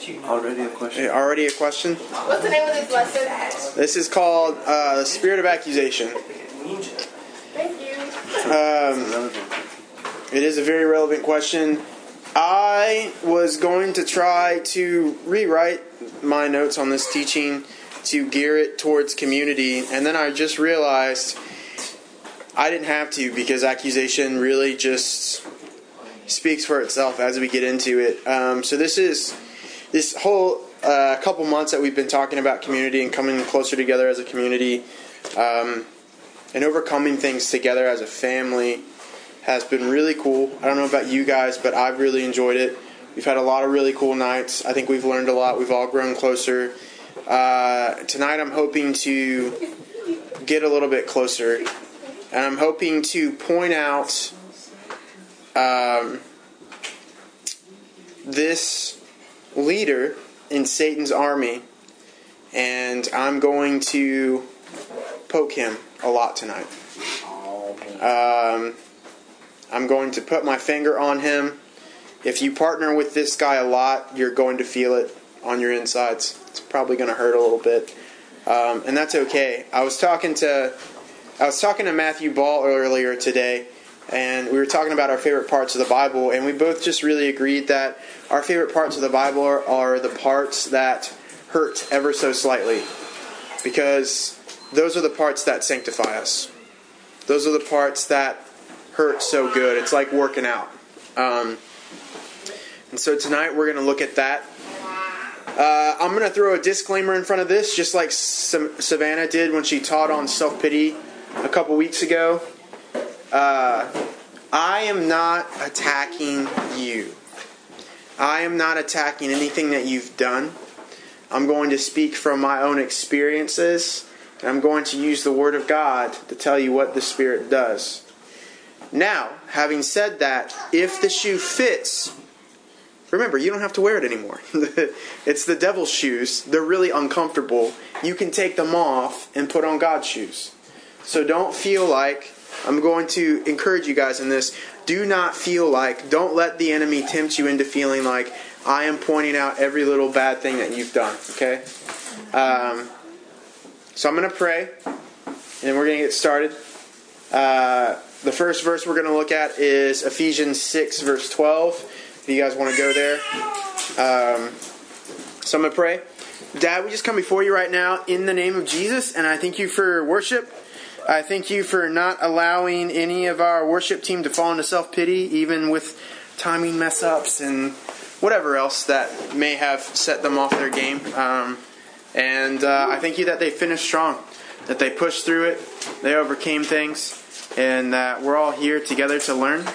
Already a question. Already a question? What's the name of this lesson? This is called uh, the spirit of accusation. Thank you. Um, it is a very relevant question. I was going to try to rewrite my notes on this teaching to gear it towards community, and then I just realized I didn't have to because accusation really just speaks for itself as we get into it. Um, so this is this whole uh, couple months that we've been talking about community and coming closer together as a community, um, and overcoming things together as a family has been really cool. I don't know about you guys, but I've really enjoyed it. We've had a lot of really cool nights. I think we've learned a lot. We've all grown closer. Uh, tonight, I'm hoping to get a little bit closer, and I'm hoping to point out um, this leader in Satan's army, and I'm going to poke him a lot tonight. Um, I'm going to put my finger on him. If you partner with this guy a lot, you're going to feel it on your insides. It's probably going to hurt a little bit, um, and that's okay. I was talking to I was talking to Matthew Ball earlier today, and we were talking about our favorite parts of the Bible, and we both just really agreed that our favorite parts of the Bible are, are the parts that hurt ever so slightly, because those are the parts that sanctify us. Those are the parts that hurt so good. It's like working out. Um, and so tonight we're going to look at that. Uh, I'm going to throw a disclaimer in front of this, just like Savannah did when she taught on self pity a couple weeks ago. Uh, I am not attacking you. I am not attacking anything that you've done. I'm going to speak from my own experiences, and I'm going to use the Word of God to tell you what the Spirit does. Now, having said that, if the shoe fits, remember, you don't have to wear it anymore. it's the devil's shoes. They're really uncomfortable. You can take them off and put on God's shoes. So don't feel like, I'm going to encourage you guys in this, do not feel like, don't let the enemy tempt you into feeling like I am pointing out every little bad thing that you've done, okay? Um, so I'm going to pray, and we're going to get started. Uh, the first verse we're going to look at is Ephesians 6, verse 12. If you guys want to go there. Um, so I'm going to pray. Dad, we just come before you right now in the name of Jesus, and I thank you for worship. I thank you for not allowing any of our worship team to fall into self pity, even with timing mess ups and whatever else that may have set them off their game. Um, and uh, I thank you that they finished strong, that they pushed through it, they overcame things, and that we're all here together to learn.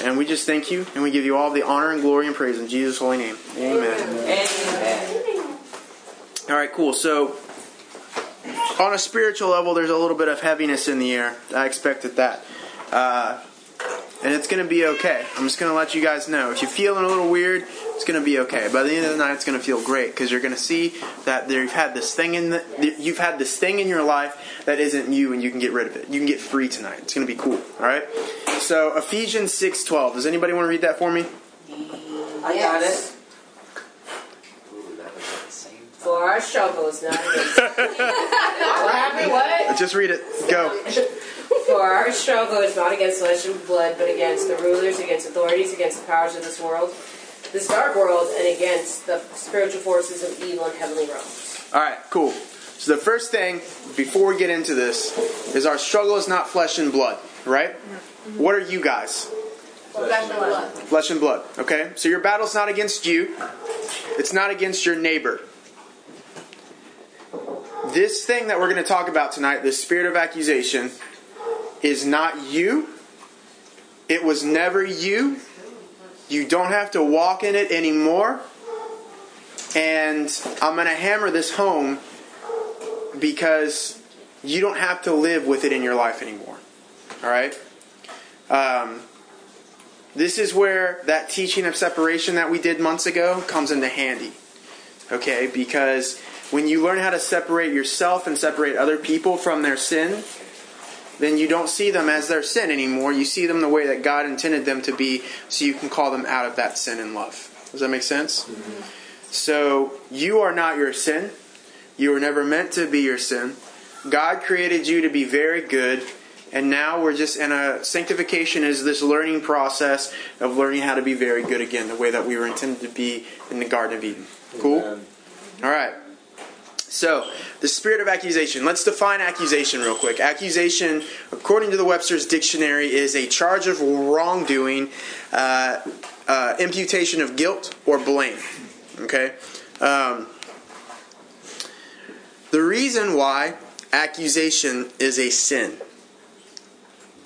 And we just thank you, and we give you all the honor and glory and praise in Jesus' holy name. Amen. All right, cool. So, on a spiritual level, there's a little bit of heaviness in the air. I expected that. Uh, and it's going to be okay. I'm just going to let you guys know. If you're feeling a little weird, it's going to be okay. By the end of the night, it's going to feel great because you're going to see that you've had this thing in the, you've had this thing in your life that isn't you, and you can get rid of it. You can get free tonight. It's going to be cool. All right. So Ephesians six twelve. Does anybody want to read that for me? I got it. For our struggle is not against. what happened? What? Just read it. Go. For our struggle is not against flesh and blood, but against the rulers, against authorities, against the powers of this world, this dark world, and against the spiritual forces of evil in heavenly realms. All right. Cool. So the first thing before we get into this is our struggle is not flesh and blood, right? Mm-hmm. What are you guys? Flesh and blood. Flesh and blood. Okay? So your battle's not against you. It's not against your neighbor. This thing that we're going to talk about tonight, the spirit of accusation, is not you. It was never you. You don't have to walk in it anymore. And I'm going to hammer this home because you don't have to live with it in your life anymore. All right? Um, this is where that teaching of separation that we did months ago comes into handy. Okay? Because when you learn how to separate yourself and separate other people from their sin, then you don't see them as their sin anymore. You see them the way that God intended them to be so you can call them out of that sin in love. Does that make sense? Mm-hmm. So you are not your sin. You were never meant to be your sin. God created you to be very good, and now we're just in a sanctification is this learning process of learning how to be very good again, the way that we were intended to be in the Garden of Eden. Cool? Amen. All right. So, the spirit of accusation. Let's define accusation real quick. Accusation, according to the Webster's dictionary, is a charge of wrongdoing, uh, uh, imputation of guilt or blame. Okay? Um, the reason why accusation is a sin,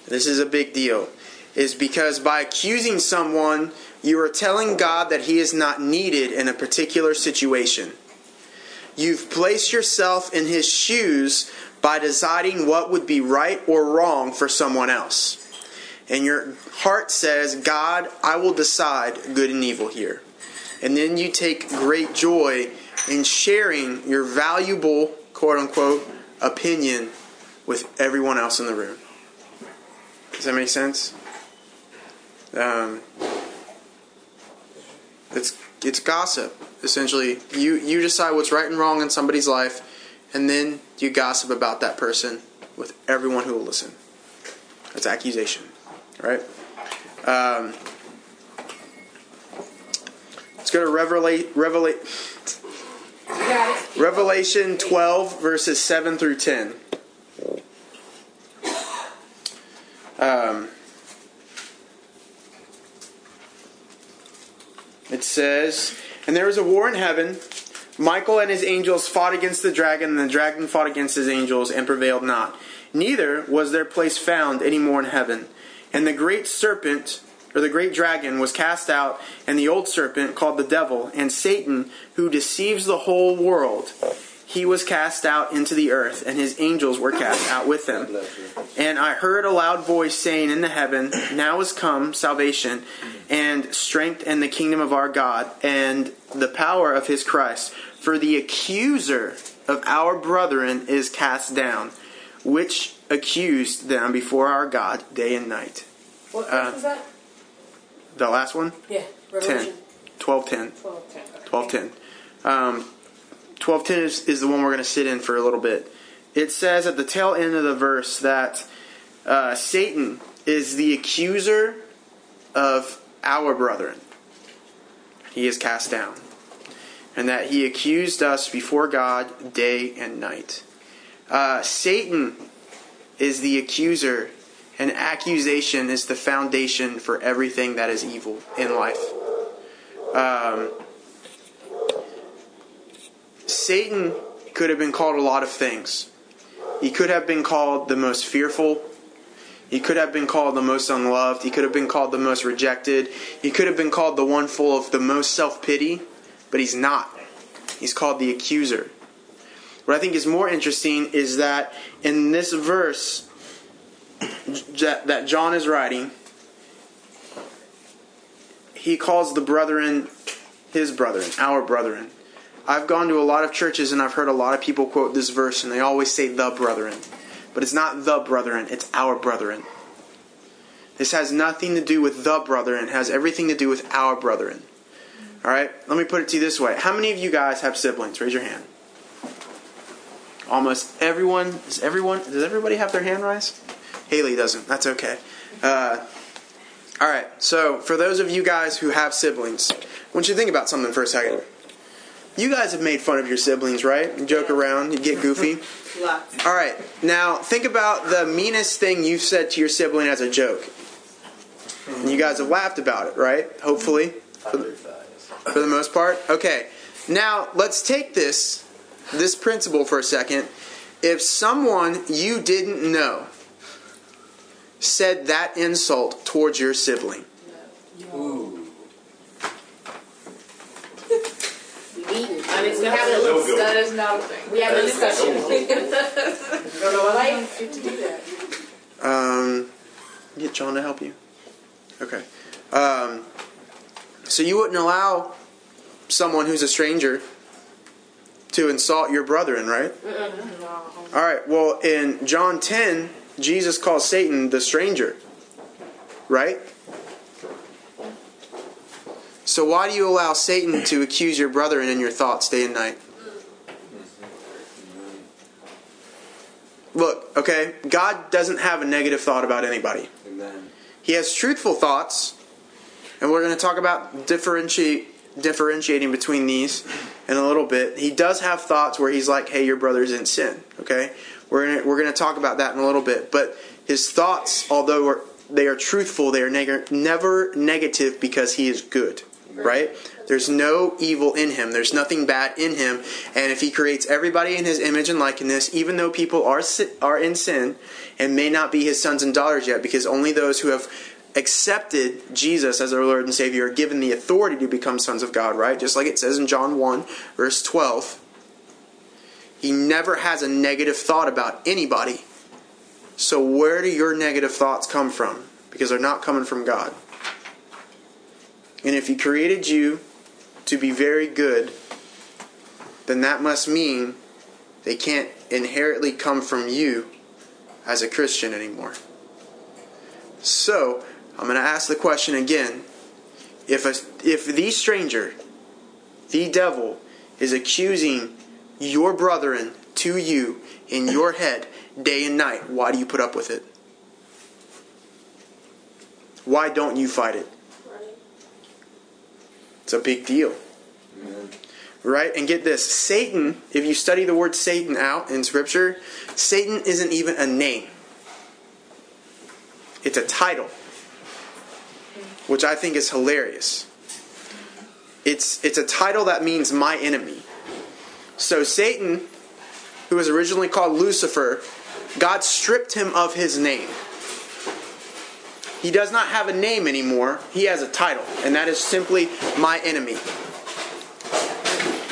this is a big deal, is because by accusing someone, you are telling God that he is not needed in a particular situation. You've placed yourself in his shoes by deciding what would be right or wrong for someone else. And your heart says, God, I will decide good and evil here. And then you take great joy in sharing your valuable, quote unquote, opinion with everyone else in the room. Does that make sense? Um, it's it's gossip essentially. You you decide what's right and wrong in somebody's life, and then you gossip about that person with everyone who will listen. That's accusation, right? Um, let's go to Revelate Revelate. Revelation 12, verses 7 through 10. Um, it says, And there was a war in heaven. Michael and his angels fought against the dragon, and the dragon fought against his angels and prevailed not. Neither was their place found any more in heaven. And the great serpent, or the great dragon, was cast out, and the old serpent, called the devil, and Satan, who deceives the whole world, he was cast out into the earth, and his angels were cast out with him. And I heard a loud voice saying in the heaven, Now is come salvation, and strength, and the kingdom of our God, and the power of his Christ. For the accuser of our brethren is cast down, which accused them before our God day and night. What Uh, was that? The last one? Yeah, 10. Revelation 12 10. 12, 10. 12 10. Um, 12 10 is, is the one we're going to sit in for a little bit. It says at the tail end of the verse that uh, Satan is the accuser of our brethren. He is cast down. And that he accused us before God day and night. Uh, Satan is the accuser, and accusation is the foundation for everything that is evil in life. Um, Satan could have been called a lot of things. He could have been called the most fearful. He could have been called the most unloved. He could have been called the most rejected. He could have been called the one full of the most self pity, but he's not. He's called the accuser. What I think is more interesting is that in this verse that John is writing, he calls the brethren his brethren, our brethren. I've gone to a lot of churches and I've heard a lot of people quote this verse and they always say the brethren. But it's not the brethren, it's our brethren. This has nothing to do with the brethren, it has everything to do with our brethren. Alright? Let me put it to you this way. How many of you guys have siblings? Raise your hand. Almost everyone does everyone does everybody have their hand raised? Haley doesn't. That's okay. Uh, all right. So for those of you guys who have siblings, I want you to think about something for a second. You guys have made fun of your siblings, right? You joke around, you get goofy. Lots. All right. Now think about the meanest thing you've said to your sibling as a joke. And you guys have laughed about it, right? Hopefully, for the, for the most part. Okay. Now let's take this this principle for a second. If someone you didn't know said that insult towards your sibling, Ooh. Meeting. I mean, we have a No go. That is not a thing. we have a discussion. Don't know Why life. don't get to do that? um, get John to help you. Okay. Um, so you wouldn't allow someone who's a stranger to insult your brethren, right? All right. Well, in John 10, Jesus calls Satan the stranger, right? So why do you allow Satan to accuse your brethren in your thoughts day and night? Look, okay, God doesn't have a negative thought about anybody. Amen. He has truthful thoughts, and we're going to talk about differentiate differentiating between these in a little bit. He does have thoughts where he's like, "Hey, your brother's in sin." Okay, we're gonna, we're going to talk about that in a little bit. But his thoughts, although they are truthful, they are neg- never negative because he is good. Right? There's no evil in him. There's nothing bad in him. And if he creates everybody in his image and likeness, even though people are are in sin and may not be his sons and daughters yet, because only those who have accepted Jesus as their Lord and Savior are given the authority to become sons of God, right? Just like it says in John 1, verse 12. He never has a negative thought about anybody. So where do your negative thoughts come from? Because they're not coming from God. And if he created you to be very good, then that must mean they can't inherently come from you as a Christian anymore. So, I'm going to ask the question again. If a, if the stranger, the devil, is accusing your brethren to you in your head day and night, why do you put up with it? Why don't you fight it? It's a big deal. Amen. Right? And get this Satan, if you study the word Satan out in Scripture, Satan isn't even a name, it's a title, which I think is hilarious. It's, it's a title that means my enemy. So Satan, who was originally called Lucifer, God stripped him of his name. He does not have a name anymore. He has a title, and that is simply my enemy.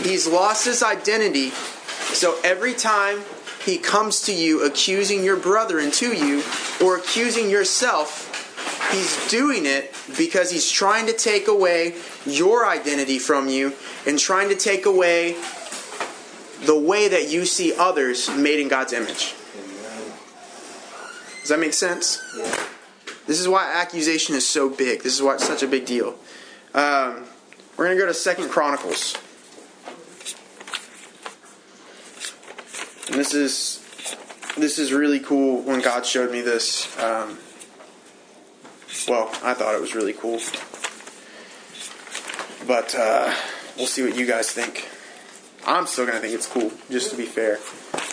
He's lost his identity, so every time he comes to you accusing your brethren to you or accusing yourself, he's doing it because he's trying to take away your identity from you and trying to take away the way that you see others made in God's image. Does that make sense? Yeah. This is why accusation is so big. This is why it's such a big deal. Um, we're going to go to Second Chronicles. And this is this is really cool when God showed me this. Um, well, I thought it was really cool. But uh, we'll see what you guys think. I'm still going to think it's cool, just to be fair.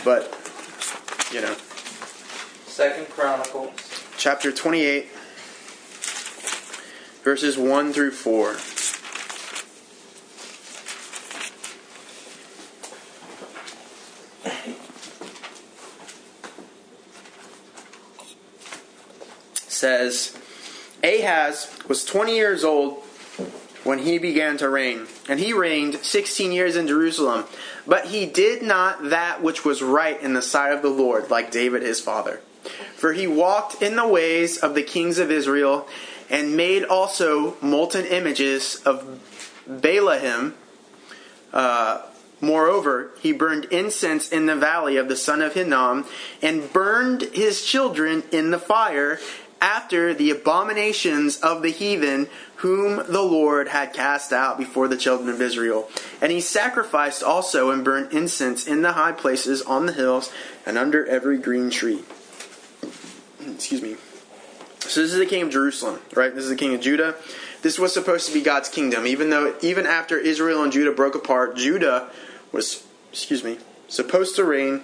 But, you know. Second Chronicles. Chapter 28, verses 1 through 4. Says, Ahaz was 20 years old when he began to reign, and he reigned 16 years in Jerusalem. But he did not that which was right in the sight of the Lord, like David his father. For he walked in the ways of the kings of Israel, and made also molten images of Baalahim. Uh, moreover, he burned incense in the valley of the son of Hinnom, and burned his children in the fire after the abominations of the heathen whom the Lord had cast out before the children of Israel. And he sacrificed also and burnt incense in the high places on the hills and under every green tree. Excuse me. So this is the king of Jerusalem, right? This is the king of Judah. This was supposed to be God's kingdom, even though even after Israel and Judah broke apart, Judah was, excuse me, supposed to reign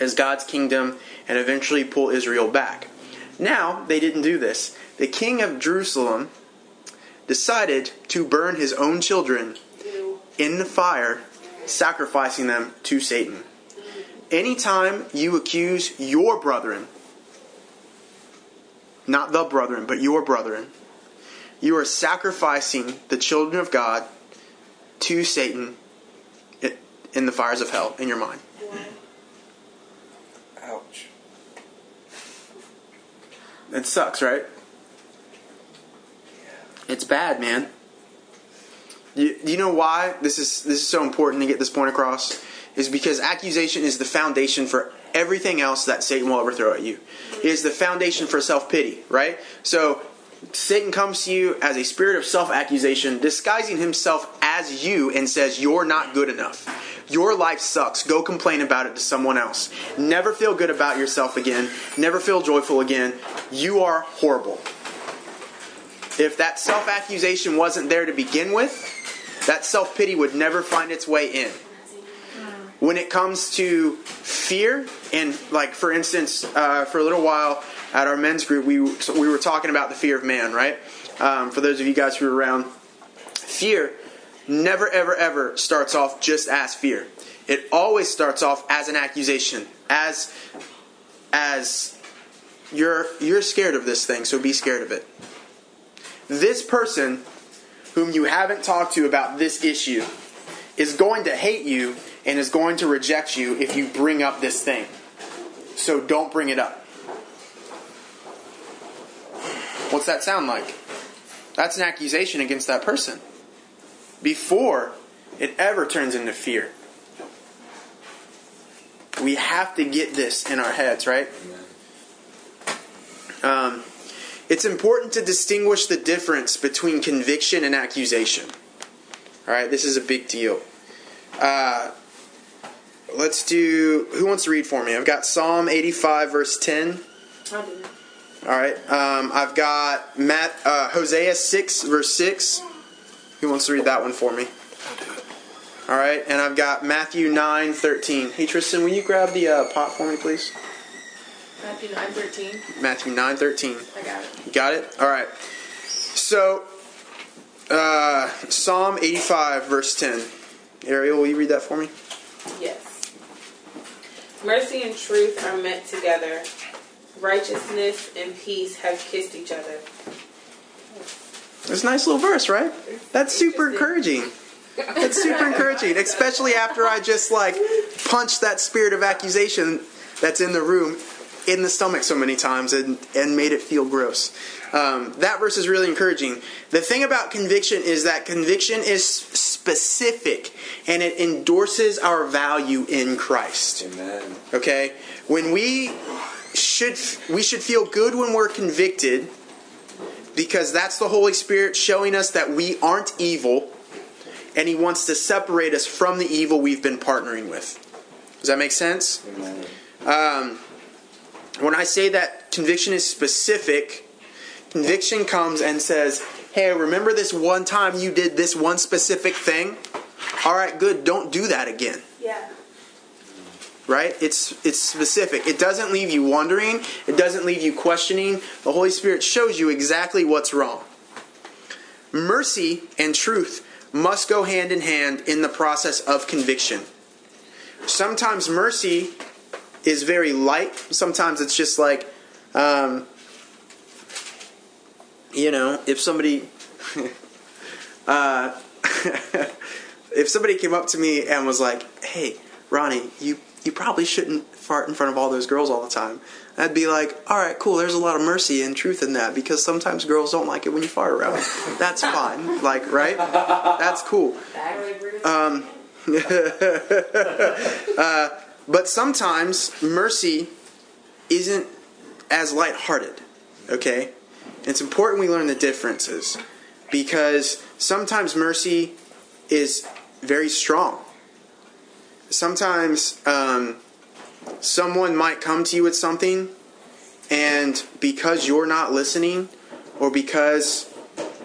as God's kingdom and eventually pull Israel back. Now they didn't do this. The king of Jerusalem decided to burn his own children in the fire, sacrificing them to Satan. Anytime you accuse your brethren, not the brethren, but your brethren, you are sacrificing the children of God to Satan in the fires of hell in your mind. Ouch. It sucks, right? It's bad, man. You, you know why this is this is so important to get this point across? Is because accusation is the foundation for everything else that Satan will ever throw at you. It is the foundation for self pity, right? So Satan comes to you as a spirit of self accusation, disguising himself as you, and says, You're not good enough. Your life sucks. Go complain about it to someone else. Never feel good about yourself again. Never feel joyful again. You are horrible. If that self accusation wasn't there to begin with, that self pity would never find its way in. When it comes to fear, and like for instance, uh, for a little while at our men's group, we we were talking about the fear of man, right? Um, for those of you guys who were around, fear never, ever, ever starts off just as fear. It always starts off as an accusation, as as you're you're scared of this thing, so be scared of it. This person whom you haven't talked to about this issue is going to hate you and is going to reject you if you bring up this thing. So don't bring it up. What's that sound like? That's an accusation against that person before it ever turns into fear. We have to get this in our heads, right? Um, it's important to distinguish the difference between conviction and accusation. All right, this is a big deal. Uh, let's do. Who wants to read for me? I've got Psalm 85, verse 10. I'll do that. All right. Um, I've got Matt, uh, Hosea 6, verse 6. Who wants to read that one for me? I'll do All right. And I've got Matthew 9, 13. Hey, Tristan, will you grab the uh, pot for me, please? Matthew nine thirteen. Matthew 9, 13. I got it. You got it? All right. So, uh, Psalm 85, verse 10. Ariel, will you read that for me? Yes. Mercy and truth are met together. Righteousness and peace have kissed each other. It's a nice little verse, right? That's super encouraging. That's super encouraging, especially after I just like punched that spirit of accusation that's in the room in the stomach so many times and, and made it feel gross. Um, that verse is really encouraging. The thing about conviction is that conviction is specific and it endorses our value in Christ. Amen. Okay? When we should we should feel good when we're convicted because that's the Holy Spirit showing us that we aren't evil and he wants to separate us from the evil we've been partnering with. Does that make sense? Amen. Um, when I say that conviction is specific, conviction comes and says, Hey, remember this one time you did this one specific thing? All right, good. Don't do that again. Yeah. Right? It's it's specific. It doesn't leave you wondering. It doesn't leave you questioning. The Holy Spirit shows you exactly what's wrong. Mercy and truth must go hand in hand in the process of conviction. Sometimes mercy is very light. Sometimes it's just like, um, you know, if somebody, uh, if somebody came up to me and was like, "Hey, Ronnie, you you probably shouldn't fart in front of all those girls all the time," I'd be like, "All right, cool. There's a lot of mercy and truth in that because sometimes girls don't like it when you fart around. That's fine. Like, right? That's cool." Um, uh, but sometimes mercy isn't as lighthearted. Okay, it's important we learn the differences because sometimes mercy is very strong. Sometimes um, someone might come to you with something, and because you're not listening, or because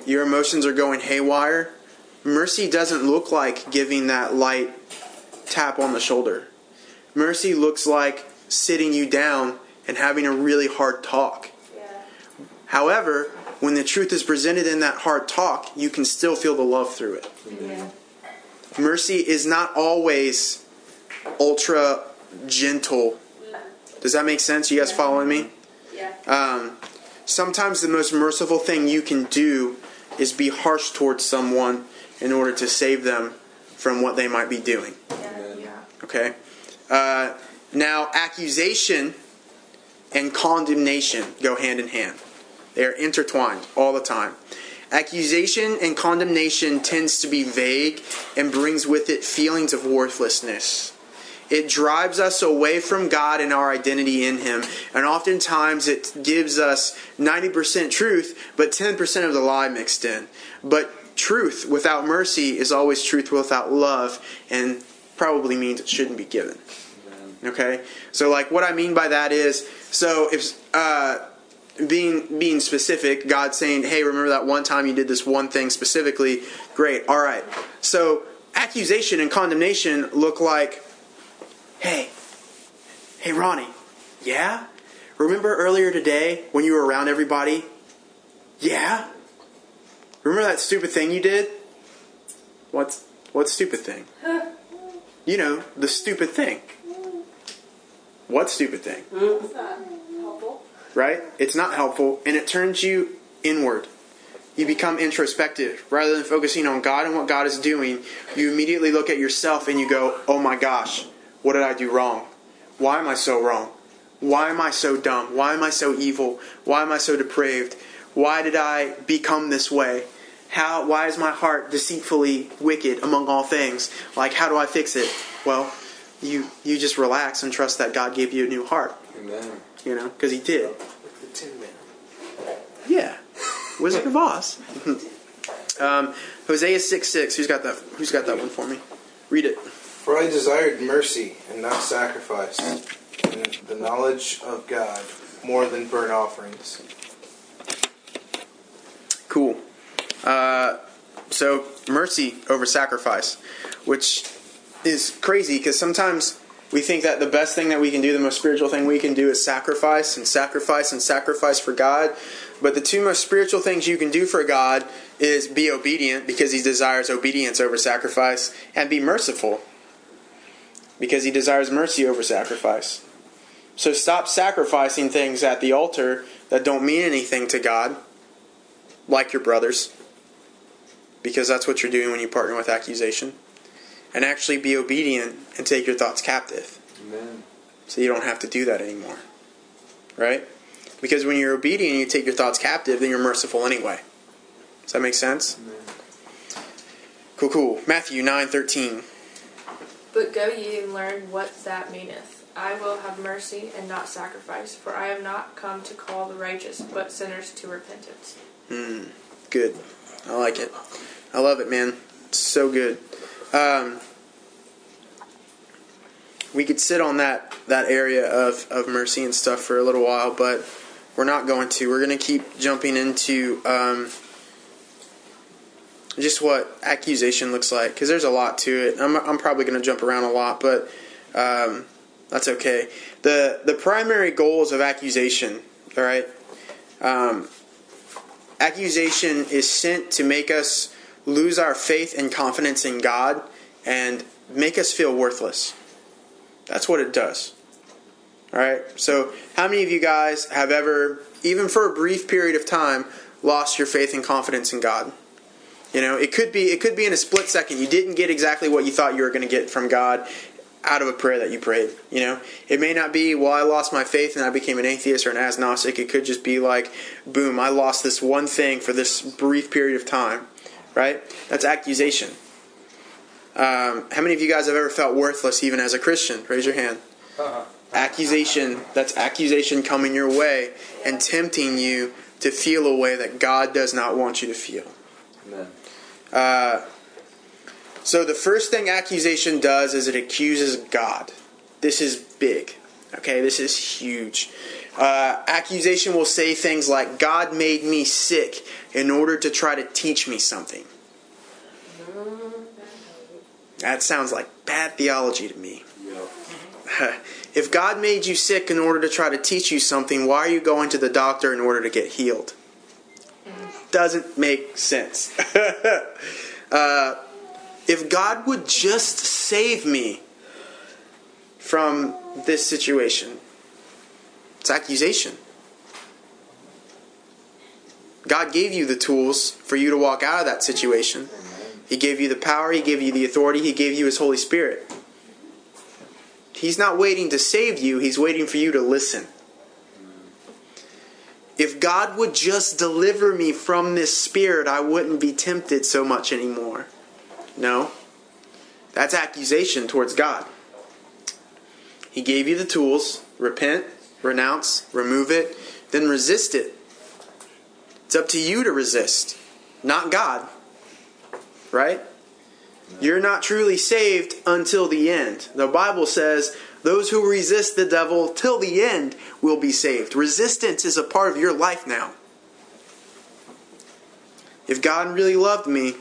your emotions are going haywire, mercy doesn't look like giving that light tap on the shoulder. Mercy looks like sitting you down and having a really hard talk. However, when the truth is presented in that hard talk, you can still feel the love through it. Mercy is not always ultra gentle. Does that make sense? You guys following me? Yeah. Um, sometimes the most merciful thing you can do is be harsh towards someone in order to save them from what they might be doing. Yeah. Okay? Uh, now, accusation and condemnation go hand in hand. They are intertwined all the time. Accusation and condemnation tends to be vague and brings with it feelings of worthlessness. it drives us away from God and our identity in Him. And oftentimes it gives us 90% truth, but 10% of the lie mixed in. But truth without mercy is always truth without love, and probably means it shouldn't be given. Okay, so like what I mean by that is, so if uh, being being specific, God saying, "Hey, remember that one time you did this one thing specifically? Great, all right." So accusation and condemnation look like, "Hey, hey, Ronnie, yeah, remember earlier today when you were around everybody? Yeah, remember that stupid thing you did? What's what stupid thing? You know, the stupid thing." What stupid thing? Right? It's not helpful, and it turns you inward. You become introspective. Rather than focusing on God and what God is doing, you immediately look at yourself and you go, oh my gosh, what did I do wrong? Why am I so wrong? Why am I so dumb? Why am I so evil? Why am I so depraved? Why did I become this way? How why is my heart deceitfully wicked among all things? Like how do I fix it? Well, you you just relax and trust that God gave you a new heart, Amen. You know, because he did. The Tin Man. Yeah, Wizard of Oz. um, Hosea six six. Who's got that? Who's got that one for me? Read it. For I desired mercy and not sacrifice, and the knowledge of God more than burnt offerings. Cool. Uh, so mercy over sacrifice, which is crazy because sometimes we think that the best thing that we can do, the most spiritual thing we can do, is sacrifice and sacrifice and sacrifice for God. But the two most spiritual things you can do for God is be obedient because He desires obedience over sacrifice, and be merciful because He desires mercy over sacrifice. So stop sacrificing things at the altar that don't mean anything to God, like your brothers, because that's what you're doing when you partner with accusation. And actually be obedient and take your thoughts captive Amen. so you don't have to do that anymore. Right? Because when you're obedient and you take your thoughts captive, then you're merciful anyway. Does that make sense? Amen. Cool, cool. Matthew 9 13. But go ye and learn what that meaneth. I will have mercy and not sacrifice, for I have not come to call the righteous, but sinners to repentance. Mm, good. I like it. I love it, man. It's so good. Um, we could sit on that that area of, of mercy and stuff for a little while, but we're not going to. We're going to keep jumping into um, just what accusation looks like because there's a lot to it. I'm, I'm probably going to jump around a lot, but um, that's okay. the The primary goals of accusation, all right. Um, accusation is sent to make us lose our faith and confidence in God and make us feel worthless. That's what it does. All right. So, how many of you guys have ever, even for a brief period of time, lost your faith and confidence in God? You know, it could be it could be in a split second. You didn't get exactly what you thought you were going to get from God out of a prayer that you prayed. You know, it may not be, well, I lost my faith and I became an atheist or an agnostic. It could just be like, boom, I lost this one thing for this brief period of time. Right? That's accusation. Um, how many of you guys have ever felt worthless even as a Christian? Raise your hand. Uh-huh. Accusation, that's accusation coming your way and tempting you to feel a way that God does not want you to feel. Amen. Uh, so the first thing accusation does is it accuses God. This is big. Okay, this is huge. Uh, accusation will say things like, God made me sick in order to try to teach me something. That sounds like bad theology to me. Yep. if God made you sick in order to try to teach you something, why are you going to the doctor in order to get healed? Doesn't make sense. uh, if God would just save me from this situation, it's accusation. God gave you the tools for you to walk out of that situation. He gave you the power, He gave you the authority, He gave you His Holy Spirit. He's not waiting to save you, He's waiting for you to listen. If God would just deliver me from this spirit, I wouldn't be tempted so much anymore. No. That's accusation towards God. He gave you the tools repent, renounce, remove it, then resist it. It's up to you to resist, not God. Right? You're not truly saved until the end. The Bible says those who resist the devil till the end will be saved. Resistance is a part of your life now. If God really loved me,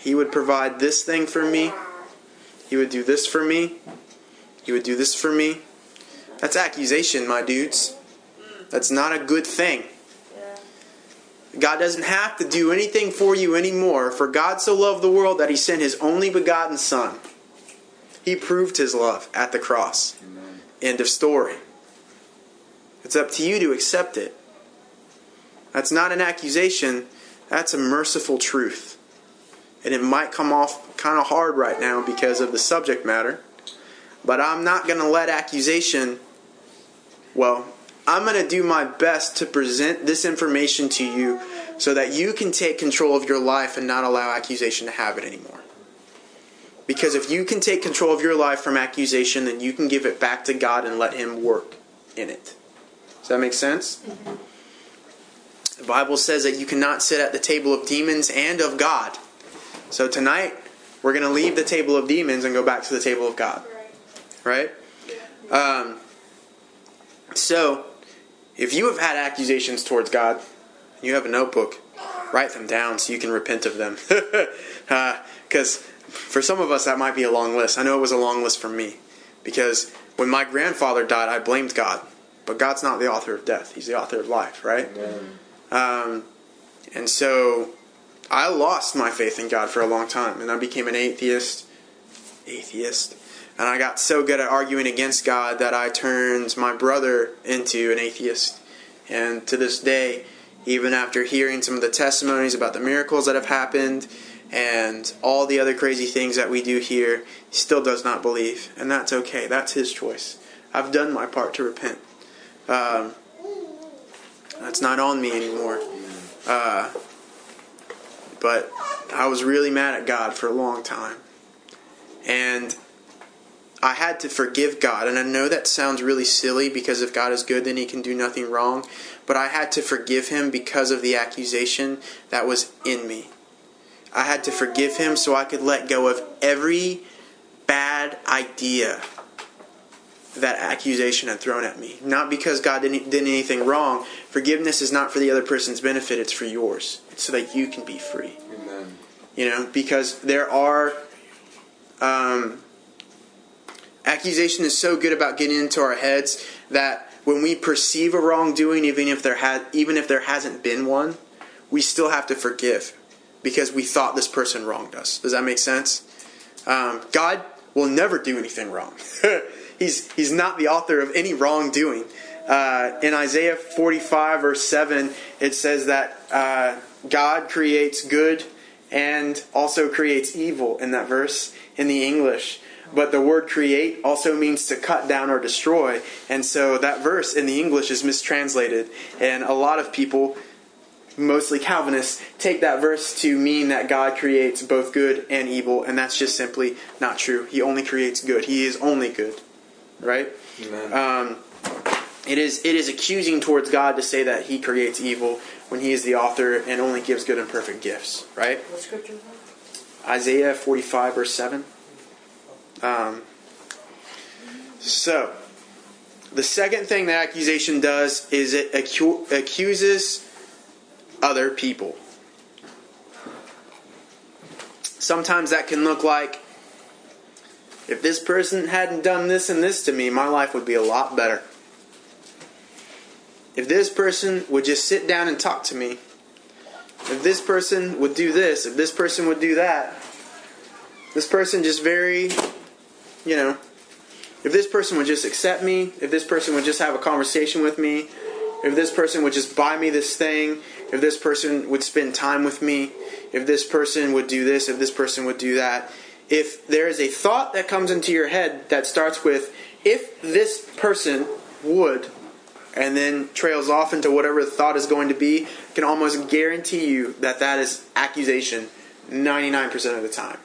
He would provide this thing for me. He would do this for me. He would do this for me. That's accusation, my dudes. That's not a good thing. God doesn't have to do anything for you anymore. For God so loved the world that he sent his only begotten Son. He proved his love at the cross. Amen. End of story. It's up to you to accept it. That's not an accusation, that's a merciful truth. And it might come off kind of hard right now because of the subject matter. But I'm not going to let accusation, well, I'm going to do my best to present this information to you so that you can take control of your life and not allow accusation to have it anymore. Because if you can take control of your life from accusation, then you can give it back to God and let Him work in it. Does that make sense? The Bible says that you cannot sit at the table of demons and of God. So tonight, we're going to leave the table of demons and go back to the table of God. Right? Um, so, if you have had accusations towards God, you have a notebook, write them down so you can repent of them. Because uh, for some of us, that might be a long list. I know it was a long list for me. Because when my grandfather died, I blamed God. But God's not the author of death, He's the author of life, right? Um, and so I lost my faith in God for a long time. And I became an atheist. Atheist. And I got so good at arguing against God that I turned my brother into an atheist. And to this day, even after hearing some of the testimonies about the miracles that have happened and all the other crazy things that we do here, he still does not believe. And that's okay. That's his choice. I've done my part to repent. Um, that's not on me anymore. Uh, but I was really mad at God for a long time. And I had to forgive God. And I know that sounds really silly because if God is good, then he can do nothing wrong. But I had to forgive him because of the accusation that was in me. I had to forgive him so I could let go of every bad idea that accusation had thrown at me. Not because God didn't did anything wrong. Forgiveness is not for the other person's benefit, it's for yours. It's so that you can be free. Amen. You know, because there are um, accusation is so good about getting into our heads that when we perceive a wrongdoing, even if there had even if there hasn't been one, we still have to forgive because we thought this person wronged us. Does that make sense? Um, God will never do anything wrong. he's he's not the author of any wrongdoing. Uh, in Isaiah 45 verse 7, it says that uh, God creates good and also creates evil in that verse in the English. But the word create also means to cut down or destroy. And so that verse in the English is mistranslated. And a lot of people, mostly Calvinists, take that verse to mean that God creates both good and evil. And that's just simply not true. He only creates good, He is only good. Right? Amen. Um, it is it is accusing towards God to say that He creates evil when He is the author and only gives good and perfect gifts, right? What scripture? Is that? Isaiah forty five verse seven. Um, so, the second thing that accusation does is it acu- accuses other people. Sometimes that can look like if this person hadn't done this and this to me, my life would be a lot better. If this person would just sit down and talk to me, if this person would do this, if this person would do that, this person just very, you know, if this person would just accept me, if this person would just have a conversation with me, if this person would just buy me this thing, if this person would spend time with me, if this person would do this, if this person would do that, if there is a thought that comes into your head that starts with, if this person would, and then trails off into whatever the thought is going to be, I can almost guarantee you that that is accusation 99% of the time.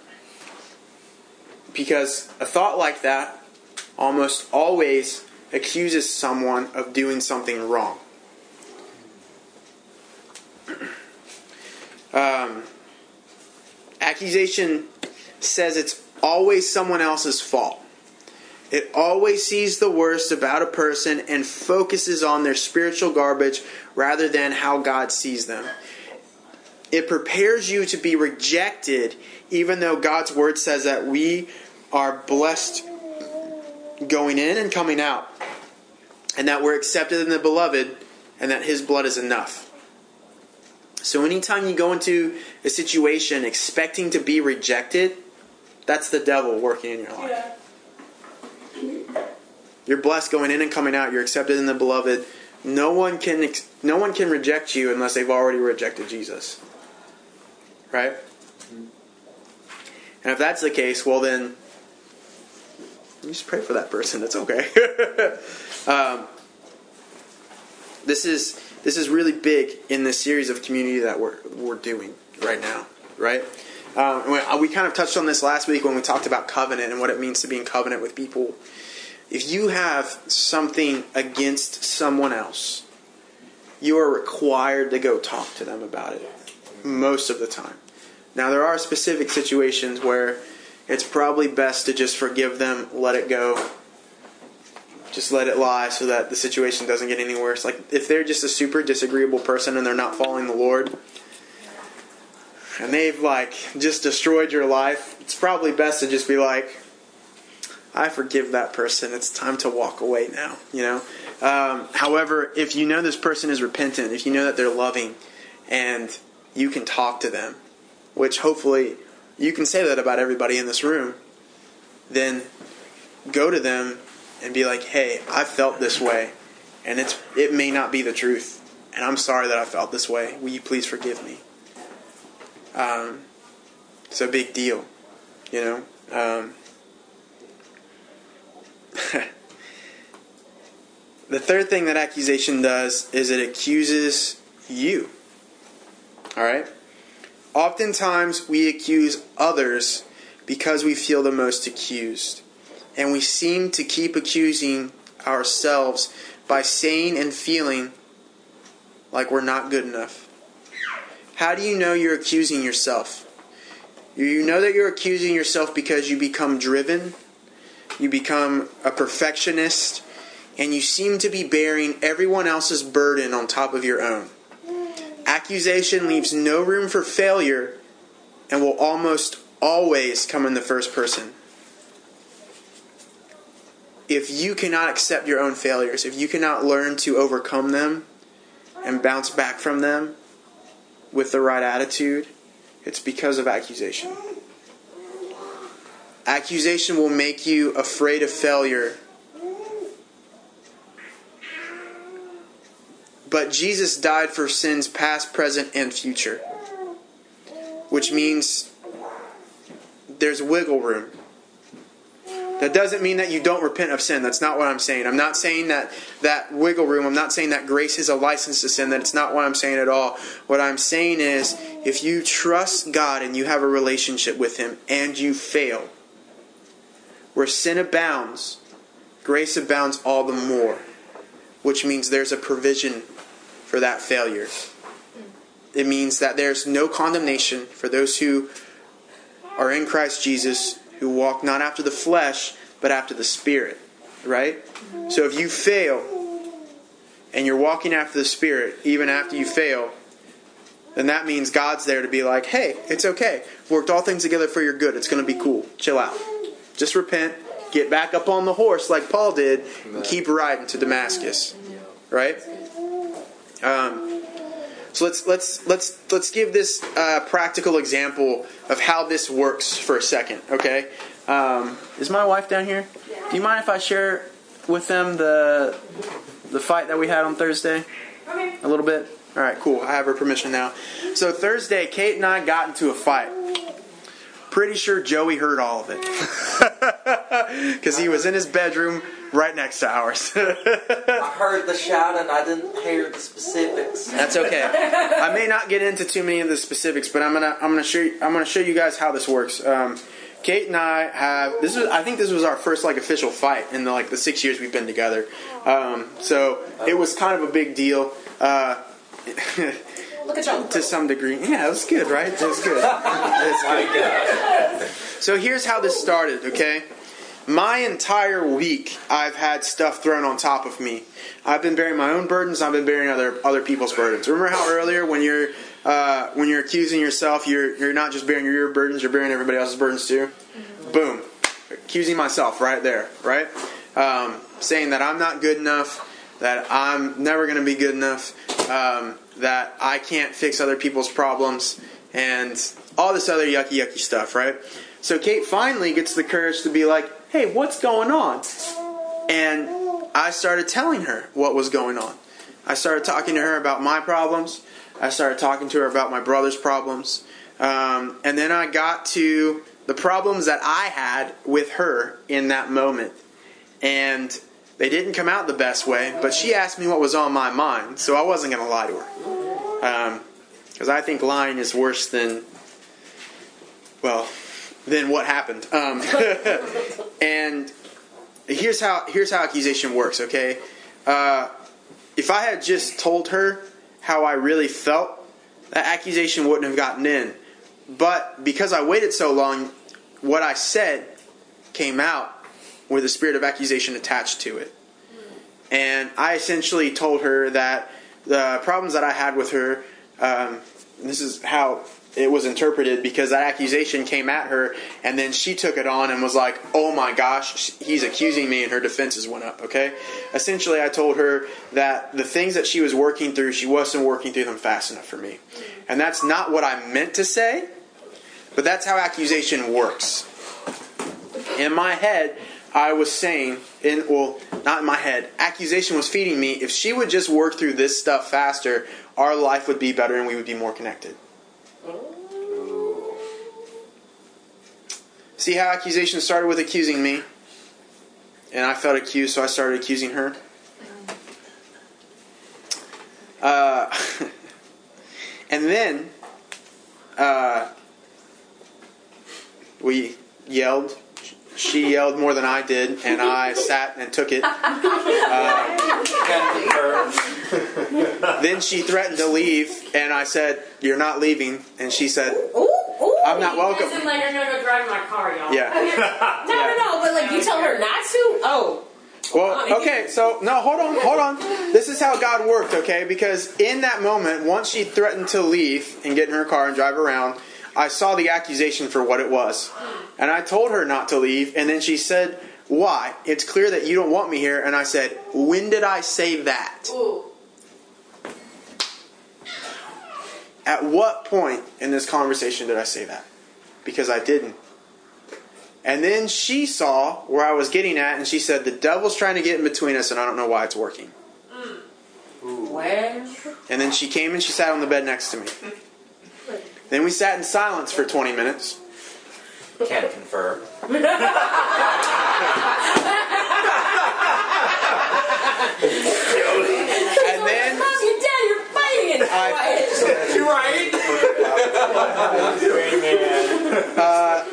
Because a thought like that almost always accuses someone of doing something wrong. Um, accusation says it's always someone else's fault. It always sees the worst about a person and focuses on their spiritual garbage rather than how God sees them. It prepares you to be rejected, even though God's word says that we are blessed going in and coming out, and that we're accepted in the beloved, and that His blood is enough. So, anytime you go into a situation expecting to be rejected, that's the devil working in your life. You're blessed going in and coming out. You're accepted in the beloved. No one can no one can reject you unless they've already rejected Jesus. Right? And if that's the case, well then you just pray for that person. It's okay. um, this is this is really big in the series of community that we're we're doing right now. Right? Um, we kind of touched on this last week when we talked about covenant and what it means to be in covenant with people. If you have something against someone else, you are required to go talk to them about it most of the time. Now, there are specific situations where it's probably best to just forgive them, let it go, just let it lie so that the situation doesn't get any worse. Like, if they're just a super disagreeable person and they're not following the Lord, and they've, like, just destroyed your life, it's probably best to just be like, I forgive that person. It's time to walk away now, you know? Um, however, if you know this person is repentant, if you know that they're loving, and you can talk to them, which hopefully you can say that about everybody in this room, then go to them and be like, hey, I felt this way, and it's it may not be the truth, and I'm sorry that I felt this way. Will you please forgive me? Um, it's a big deal, you know? Um, the third thing that accusation does is it accuses you. All right? Oftentimes we accuse others because we feel the most accused. And we seem to keep accusing ourselves by saying and feeling like we're not good enough. How do you know you're accusing yourself? You know that you're accusing yourself because you become driven you become a perfectionist, and you seem to be bearing everyone else's burden on top of your own. Accusation leaves no room for failure and will almost always come in the first person. If you cannot accept your own failures, if you cannot learn to overcome them and bounce back from them with the right attitude, it's because of accusation. Accusation will make you afraid of failure. But Jesus died for sins past, present, and future. Which means there's wiggle room. That doesn't mean that you don't repent of sin. That's not what I'm saying. I'm not saying that that wiggle room, I'm not saying that grace is a license to sin. That's not what I'm saying at all. What I'm saying is if you trust God and you have a relationship with Him and you fail, where sin abounds, grace abounds all the more, which means there's a provision for that failure. It means that there's no condemnation for those who are in Christ Jesus, who walk not after the flesh, but after the Spirit. Right? So if you fail, and you're walking after the Spirit, even after you fail, then that means God's there to be like, hey, it's okay. Worked all things together for your good. It's going to be cool. Chill out. Just repent, get back up on the horse like Paul did, and keep riding to Damascus. Right? Um, so let's let's let's let's give this uh, practical example of how this works for a second. Okay? Um, is my wife down here? Do you mind if I share with them the the fight that we had on Thursday? Okay. A little bit. All right, cool. I have her permission now. So Thursday, Kate and I got into a fight pretty sure Joey heard all of it because he was in his bedroom right next to ours. I heard the shouting. I didn't hear the specifics. That's okay. I may not get into too many of the specifics, but I'm gonna I'm gonna show you, I'm gonna show you guys how this works. Um, Kate and I have this was I think this was our first like official fight in the like the six years we've been together. Um, so it was kind of a big deal. Uh, Look at y'all. to some degree. Yeah, it was good, right? Was good. It's good. So here's how this started, okay? My entire week, I've had stuff thrown on top of me. I've been bearing my own burdens. I've been bearing other other people's burdens. Remember how earlier, when you're uh, when you're accusing yourself, you're you're not just bearing your burdens, you're bearing everybody else's burdens too. Boom, accusing myself right there, right? Um, saying that I'm not good enough, that I'm never going to be good enough, um, that I can't fix other people's problems, and all this other yucky, yucky stuff, right? So Kate finally gets the courage to be like, hey, what's going on? And I started telling her what was going on. I started talking to her about my problems. I started talking to her about my brother's problems. Um, and then I got to the problems that I had with her in that moment. And they didn't come out the best way, but she asked me what was on my mind, so I wasn't going to lie to her. Because I think lying is worse than, well, than what happened. Um, and here's how here's how accusation works. Okay, uh, if I had just told her how I really felt, that accusation wouldn't have gotten in. But because I waited so long, what I said came out with a spirit of accusation attached to it. And I essentially told her that the problems that I had with her, um, this is how it was interpreted because that accusation came at her and then she took it on and was like, oh my gosh, he's accusing me, and her defenses went up, okay? Essentially, I told her that the things that she was working through, she wasn't working through them fast enough for me. And that's not what I meant to say, but that's how accusation works. In my head, I was saying, in well, not in my head, accusation was feeding me. If she would just work through this stuff faster, our life would be better and we would be more connected. See how accusation started with accusing me? And I felt accused, so I started accusing her. Uh, and then uh, we yelled. She yelled more than I did, and I sat and took it. Uh, then she threatened to leave, and I said, "You're not leaving." And she said, Ooh, ooh. I'm not welcome. Isn't like you're gonna go drive my car, y'all. "Yeah." No, no, no. But like you tell her not to. Oh. Well, okay, so no, hold on, hold on. This is how God worked, okay? Because in that moment, once she threatened to leave and get in her car and drive around, I saw the accusation for what it was. And I told her not to leave, and then she said, Why? It's clear that you don't want me here. And I said, When did I say that? Ooh. At what point in this conversation did I say that? Because I didn't. And then she saw where I was getting at, and she said, The devil's trying to get in between us, and I don't know why it's working. Mm. Well. And then she came and she sat on the bed next to me. Then we sat in silence for 20 minutes. Can't confirm. And then Mom, you dad, you're fighting it. I- You're right. Uh,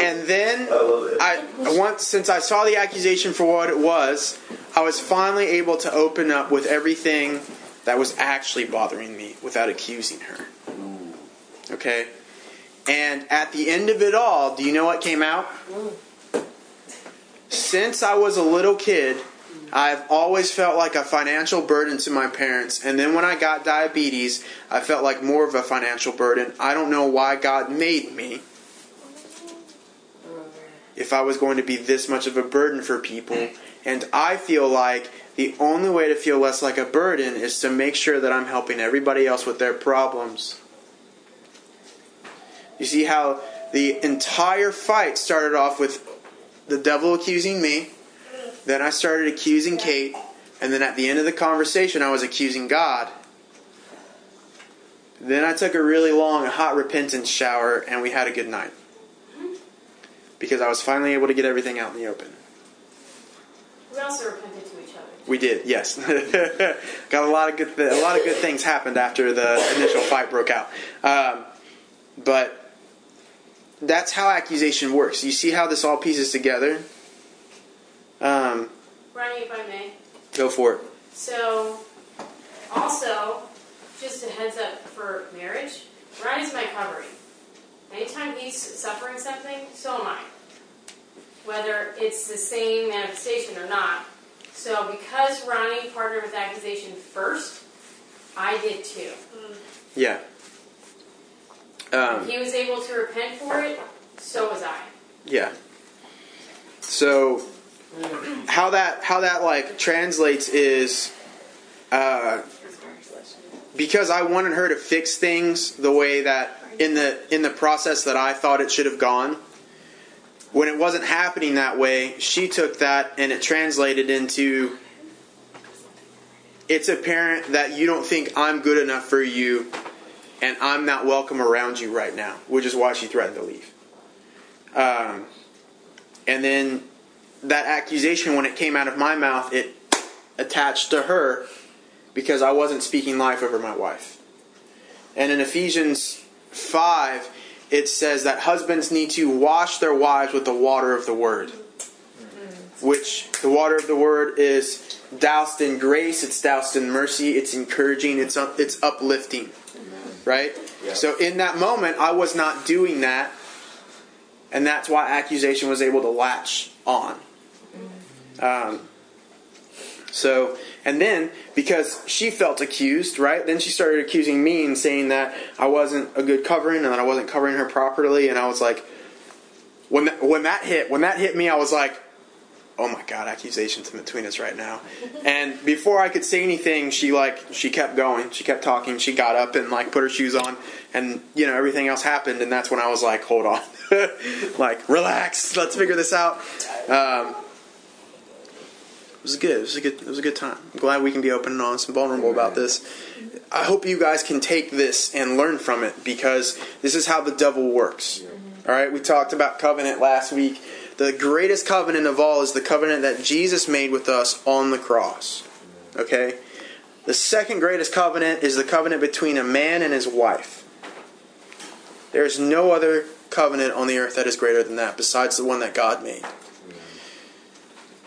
and then I once since I saw the accusation for what it was, I was finally able to open up with everything that was actually bothering me without accusing her. Okay? And at the end of it all, do you know what came out? Since I was a little kid, I've always felt like a financial burden to my parents. And then when I got diabetes, I felt like more of a financial burden. I don't know why God made me if I was going to be this much of a burden for people. And I feel like the only way to feel less like a burden is to make sure that I'm helping everybody else with their problems. You see how the entire fight started off with the devil accusing me, then I started accusing Kate, and then at the end of the conversation, I was accusing God. Then I took a really long, hot repentance shower, and we had a good night. Because I was finally able to get everything out in the open. We also repented to each other. We did, yes. Got a lot of good, th- a lot of good things happened after the initial fight broke out. Um, but that's how accusation works. You see how this all pieces together? Um, Ronnie, if I may. go for it. So, also, just a heads up for marriage, Ronnie's my covering. Anytime he's suffering something, so am I. Whether it's the same manifestation or not. So, because Ronnie partnered with accusation first, I did too. Yeah. Um, he was able to repent for it, so was I. Yeah. So how that how that like translates is uh, because I wanted her to fix things the way that in the in the process that I thought it should have gone. When it wasn't happening that way, she took that and it translated into it's apparent that you don't think I'm good enough for you and I'm not welcome around you right now, which is why she threatened to leave. Um, and then that accusation, when it came out of my mouth, it attached to her because I wasn't speaking life over my wife. And in Ephesians 5, it says that husbands need to wash their wives with the water of the word. Which the water of the word is doused in grace, it's doused in mercy, it's encouraging, it's up, it's uplifting. Right? Yeah. So in that moment, I was not doing that, and that's why accusation was able to latch on. Um, so, and then because she felt accused, right? Then she started accusing me and saying that I wasn't a good covering and that I wasn't covering her properly. And I was like, when that, when that hit, when that hit me, I was like, oh my god, accusations in between us right now. And before I could say anything, she like she kept going. She kept talking. She got up and like put her shoes on, and you know everything else happened. And that's when I was like, hold on, like relax, let's figure this out. Um, it was good. It was a good. It was a good time. I'm glad we can be open and honest and vulnerable about this. I hope you guys can take this and learn from it because this is how the devil works. All right, we talked about covenant last week. The greatest covenant of all is the covenant that Jesus made with us on the cross. Okay? The second greatest covenant is the covenant between a man and his wife. There is no other covenant on the earth that is greater than that besides the one that God made.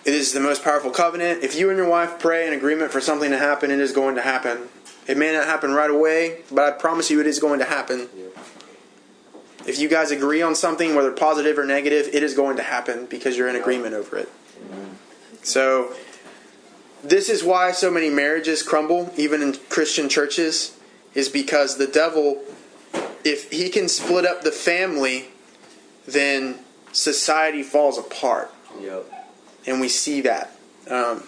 It is the most powerful covenant. If you and your wife pray in agreement for something to happen, it is going to happen. It may not happen right away, but I promise you it is going to happen. If you guys agree on something, whether positive or negative, it is going to happen because you're in agreement over it. So, this is why so many marriages crumble, even in Christian churches, is because the devil, if he can split up the family, then society falls apart Yep. and we see that. Um,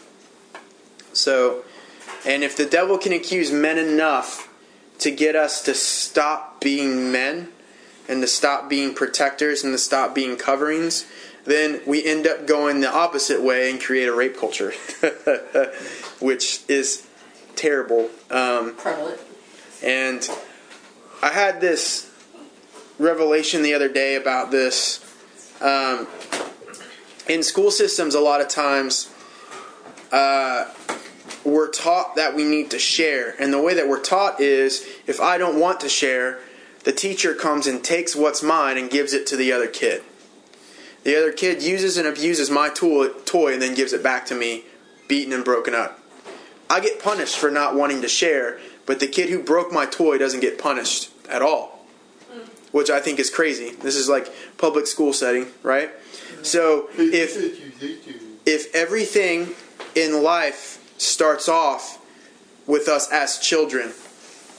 so, and if the devil can accuse men enough to get us to stop being men and to stop being protectors and to stop being coverings, then we end up going the opposite way and create a rape culture, which is terrible. Um, Prevalent. and I had this revelation the other day about this. Um, in school systems, a lot of times, uh, we're taught that we need to share. And the way that we're taught is if I don't want to share, the teacher comes and takes what's mine and gives it to the other kid. The other kid uses and abuses my tool, toy and then gives it back to me, beaten and broken up. I get punished for not wanting to share, but the kid who broke my toy doesn't get punished at all, which I think is crazy. This is like public school setting, right? So if if everything in life starts off with us as children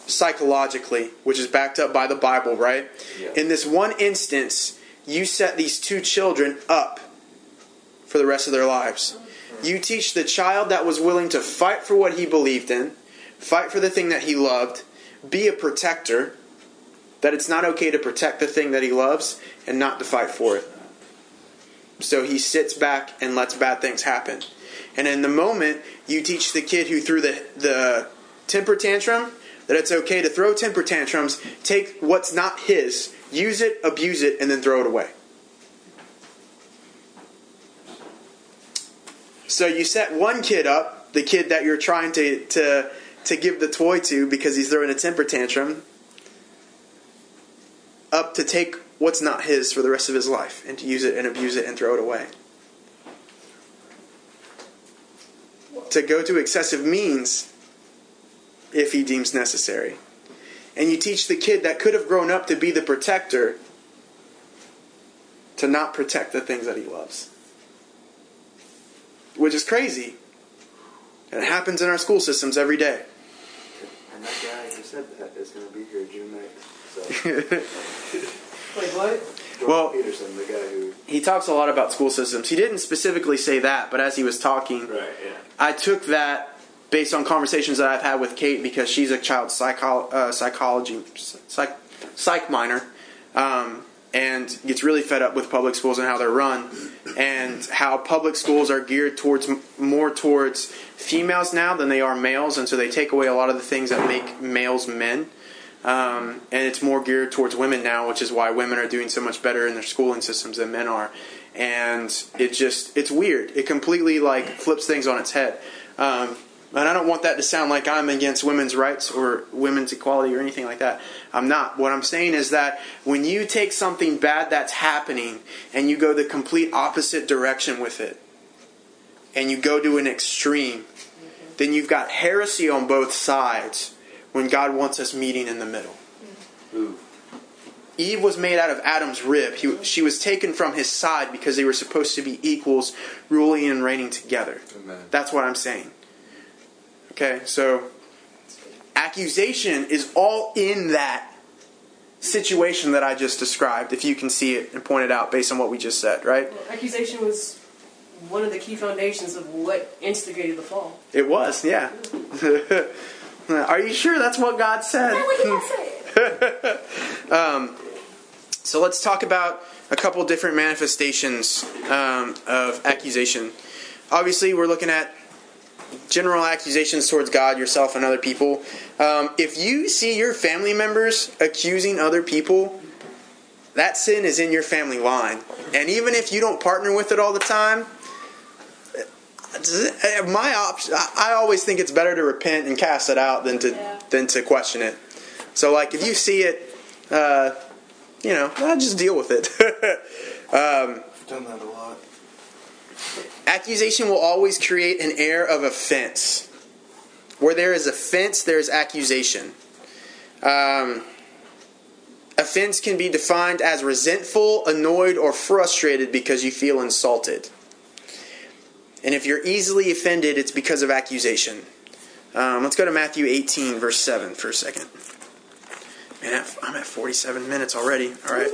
psychologically, which is backed up by the Bible, right? Yeah. In this one instance, you set these two children up for the rest of their lives. You teach the child that was willing to fight for what he believed in, fight for the thing that he loved, be a protector, that it's not okay to protect the thing that he loves and not to fight for it. So he sits back and lets bad things happen. And in the moment, you teach the kid who threw the, the temper tantrum that it's okay to throw temper tantrums, take what's not his, use it, abuse it, and then throw it away. So you set one kid up, the kid that you're trying to, to, to give the toy to because he's throwing a temper tantrum, up to take what's not his for the rest of his life and to use it and abuse it and throw it away. To go to excessive means if he deems necessary. And you teach the kid that could have grown up to be the protector to not protect the things that he loves. Which is crazy. And it happens in our school systems every day. And that guy who said that is going to be here June 9th. So, Wait, what? Jordan Well- Peterson, the guy who. he talks a lot about school systems. He didn't specifically say that, but as he was talking, Right, yeah. I took that based on conversations that I've had with Kate because she's a child psycho- uh, psychology psych, psych minor um, and gets really fed up with public schools and how they're run and how public schools are geared towards more towards females now than they are males and so they take away a lot of the things that make males men um, and it's more geared towards women now which is why women are doing so much better in their schooling systems than men are. And it just it's weird. It completely like flips things on its head. Um, and I don't want that to sound like I'm against women's rights or women's equality or anything like that. I'm not. What I'm saying is that when you take something bad that's happening and you go the complete opposite direction with it, and you go to an extreme, then you've got heresy on both sides when God wants us meeting in the middle. Ooh. Eve was made out of Adam's rib. He, she was taken from his side because they were supposed to be equals, ruling and reigning together. Amen. That's what I'm saying. Okay, so accusation is all in that situation that I just described, if you can see it and point it out based on what we just said, right? Well, accusation was one of the key foundations of what instigated the fall. It was, yeah. Are you sure that's what God said? Yeah, we didn't say it. Um, so let's talk about a couple different manifestations um, of accusation. Obviously, we're looking at general accusations towards God, yourself, and other people. Um, if you see your family members accusing other people, that sin is in your family line. And even if you don't partner with it all the time, my option, I always think it's better to repent and cast it out than to Yeah. than to question it. So, like, if you see it, uh, you know, well, just deal with it. um, I've done that a lot. Accusation will always create an air of offense. Where there is offense, there is accusation. Um, offense can be defined as resentful, annoyed, or frustrated because you feel insulted. And if you're easily offended, it's because of accusation. Um, let's go to Matthew 18, verse 7 for a second. Man, I'm at 47 minutes already. All right.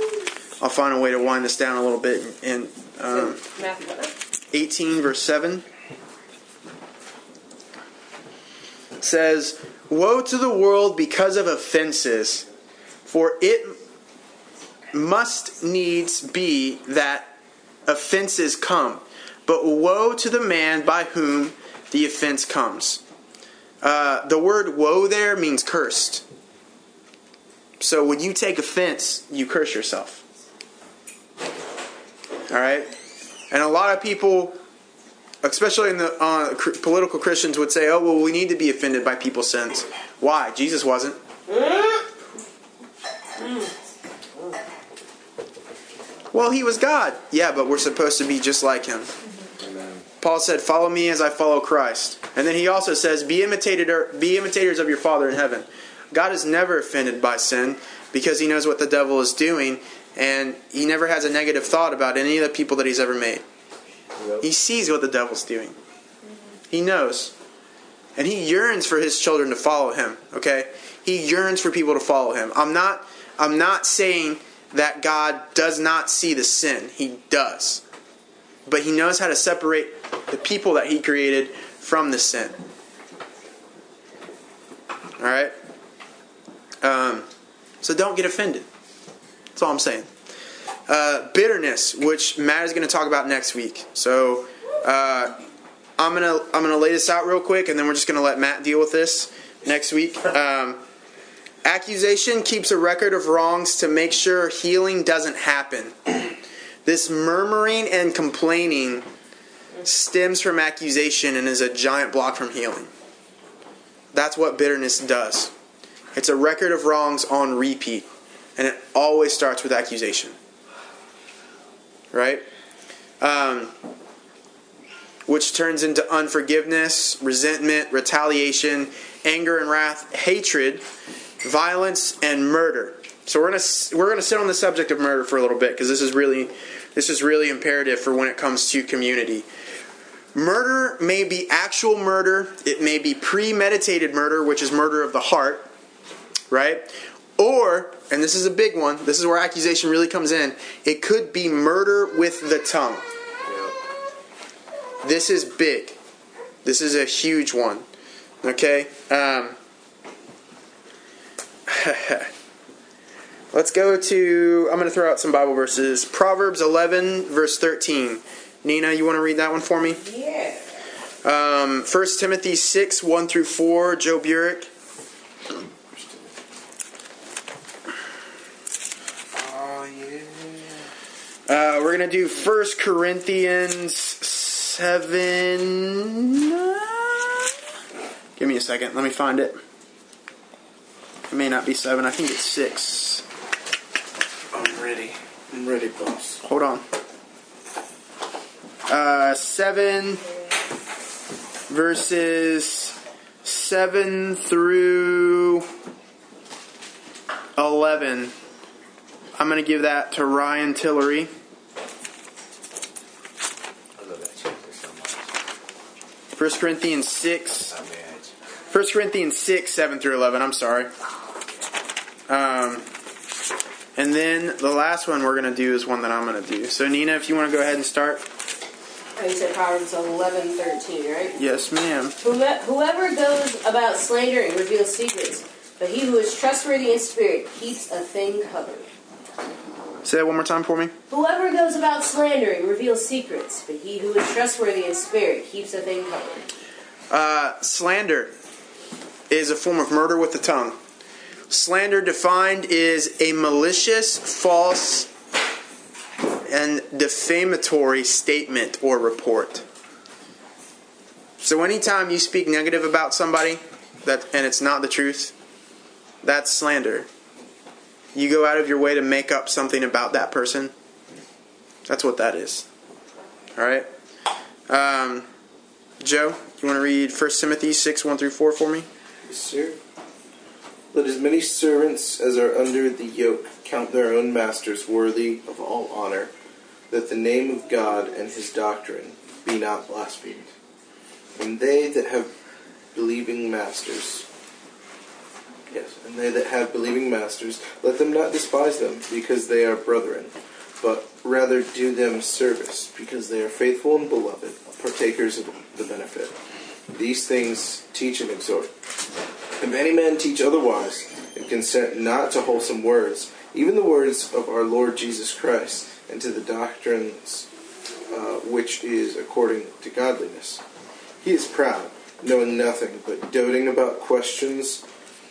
I'll find a way to wind this down a little bit. And um, Matthew? 18, verse 7 it says, Woe to the world because of offenses, for it must needs be that offenses come. But woe to the man by whom the offense comes. Uh, the word woe there means cursed. So when you take offense, you curse yourself. All right? And a lot of people, especially in the uh, cr- political Christians, would say, "Oh, well, we need to be offended by people's sins." Why? Jesus wasn't. Well, he was God. Yeah, but we're supposed to be just like him. Amen. Paul said, "Follow me as I follow Christ." And then he also says, "Be imitator, be imitators of your Father in heaven." God is never offended by sin because he knows what the devil is doing, and he never has a negative thought about any of the people that he's ever made. Yep. He sees what the devil's doing. He knows. And he yearns for his children to follow him, okay? He yearns for people to follow him. I'm not I'm not saying that God does not see the sin. He does. But he knows how to separate the people that he created from the sin. All right? Um, so don't get offended. That's all I'm saying. Uh, bitterness, which Matt is going to talk about next week. So uh, I'm gonna I'm gonna lay this out real quick, and then we're just gonna let Matt deal with this next week. Um, accusation keeps a record of wrongs to make sure healing doesn't happen. This murmuring and complaining stems from accusation and is a giant block from healing. That's what bitterness does. It's a record of wrongs on repeat, and it always starts with accusation. Right? Um, which turns into unforgiveness, resentment, retaliation, anger and wrath, hatred, violence, and murder. So we're gonna we're gonna sit on the subject of murder for a little bit because this is really this is really imperative for when it comes to community. Murder may be actual murder. It may be premeditated murder, which is murder of the heart, right? Or, and this is a big one. This is where accusation really comes in. It could be murder with the tongue. This is big. This is a huge one. Okay? Um, let's go to, I'm going to throw out some Bible verses. Proverbs 11, verse 13. Nina, you want to read that one for me? Yeah. Um, 1 Timothy 6, 1 through 4, Joe Burek. Oh, yeah. Uh, we're going to do 1 Corinthians 7. Give me a second. Let me find it. It may not be 7. I think it's 6. I'm ready. I'm ready, boss. Hold on. Uh, 7 verses 7 through 11. I'm going to give that to Ryan Tillery. I love that chapter so much. 1 Corinthians 6. 1 Corinthians 6, 7 through 11. I'm sorry. Um, and then the last one we're going to do is one that I'm going to do. So, Nina, if you want to go ahead and start. Oh, you said Proverbs 11, 13, right? Yes, ma'am. Whoever goes about slandering reveals secrets, but he who is trustworthy in spirit keeps a thing covered. Say that one more time for me. Whoever goes about slandering reveals secrets, but he who is trustworthy in spirit keeps a thing covered. Uh, slander is a form of murder with the tongue. Slander defined is a malicious, false, and defamatory statement or report. So anytime you speak negative about somebody that and it's not the truth, that's slander. You go out of your way to make up something about that person. That's what that is. All right. Um, Joe, you want to read 1 Timothy 6 1 through 4 for me? Yes, sir. Let as many servants as are under the yoke count their own masters worthy of all honor, that the name of God and his doctrine be not blasphemed. And they that have believing masters, yes, and they that have believing masters, let them not despise them, because they are brethren, but rather do them service, because they are faithful and beloved, partakers of the benefit. These things teach and exhort. If any man teach otherwise, and consent not to wholesome words, even the words of our Lord Jesus Christ, and to the doctrines uh, which is according to godliness, he is proud, knowing nothing, but doting about questions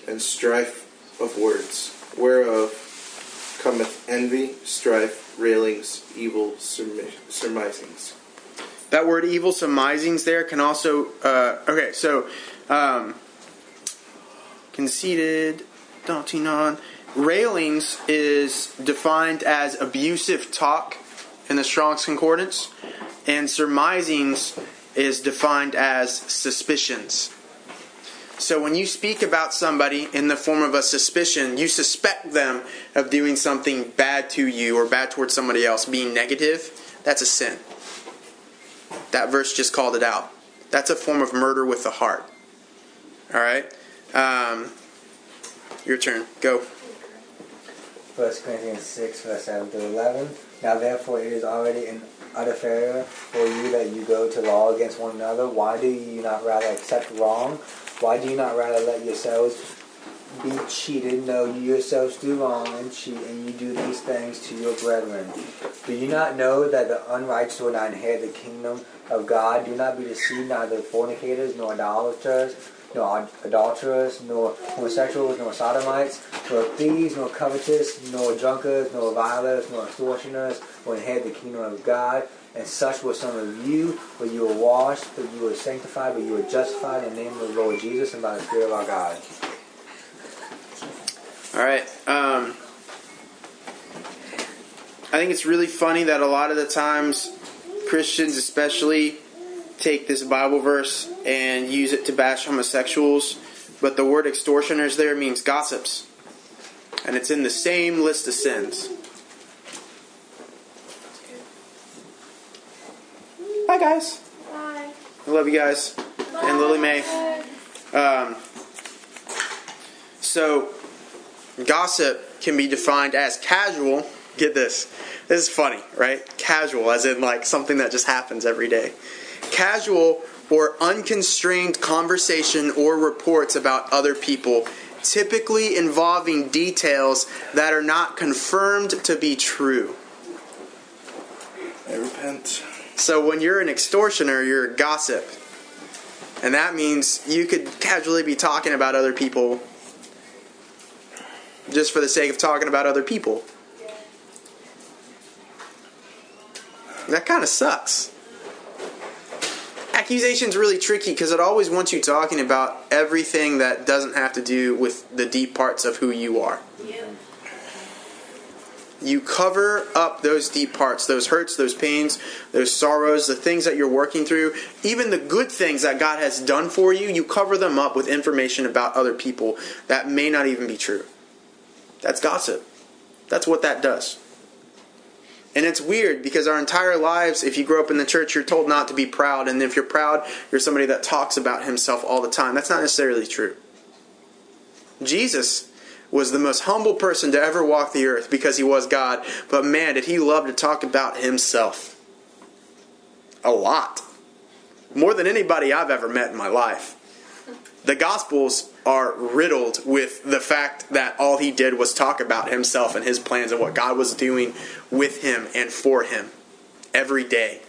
and strife of words, whereof cometh envy, strife, railings, evil surmi- surmisings. That word evil surmisings there can also. Uh, okay, so. Um, conceited, doting on. Railings is defined as abusive talk in the Strong's Concordance, and surmisings is defined as suspicions. So when you speak about somebody in the form of a suspicion, you suspect them of doing something bad to you or bad towards somebody else, being negative, that's a sin. That verse just called it out. That's a form of murder with the heart. All right? Um, your turn. Go. 1 Corinthians 6, verse 7 through 11. Now therefore it is already an utter failure for you that you go to law against one another. Why do you not rather accept wrong? Why do you not rather let yourselves be cheated? No, you yourselves do wrong and cheat, and you do these things to your brethren. Do you not know that the unrighteous will not inherit the kingdom of God? Do not be deceived, neither fornicators, nor idolaters, nor adulterers, nor homosexuals, nor sodomites, nor thieves, nor covetous, nor drunkards, nor violers, nor extortioners will inherit the kingdom of God. And such were some of you, but you were washed, but you were sanctified, but you were justified in the name of the Lord Jesus and by the Spirit of our God. All right. Um, I think it's really funny that a lot of the times Christians, especially, take this Bible verse and use it to bash homosexuals, but the word extortioners there means gossips. And it's in the same list of sins. Bye, guys. Bye. I love you guys. And Lily Mae. Um, so, gossip can be defined as casual. Get this. This is funny, right? Casual, as in like something that just happens every day. Casual or unconstrained conversation or reports about other people, typically involving details that are not confirmed to be true. I repent. So when you're an extortioner, you're a gossip. And that means you could casually be talking about other people just for the sake of talking about other people. That kind of sucks. Accusation's really tricky because it always wants you talking about everything that doesn't have to do with the deep parts of who you are. You cover up those deep parts, those hurts, those pains, those sorrows, the things that you're working through, even the good things that God has done for you, you cover them up with information about other people that may not even be true. That's gossip. That's what that does. And it's weird because our entire lives, if you grow up in the church, you're told not to be proud. And if you're proud, you're somebody that talks about himself all the time. That's not necessarily true. Jesus was the most humble person to ever walk the earth because he was God. But man, did he love to talk about himself. A lot. More than anybody I've ever met in my life. The Gospels are riddled with the fact that all he did was talk about himself and his plans and what God was doing with him and for him every day.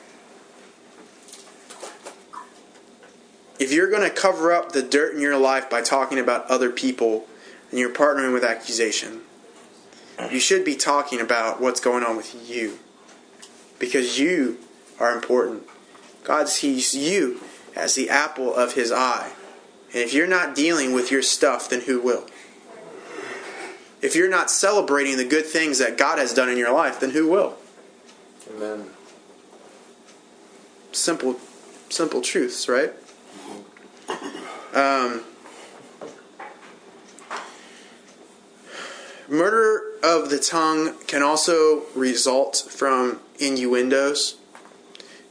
If you're going to cover up the dirt in your life by talking about other people and you're partnering with accusation, you should be talking about what's going on with you. Because you are important. God sees you as the apple of his eye. And if you're not dealing with your stuff, then who will? If you're not celebrating the good things that God has done in your life, then who will? Amen. Simple, simple truths, right? Um, murder of the tongue can also result from innuendos.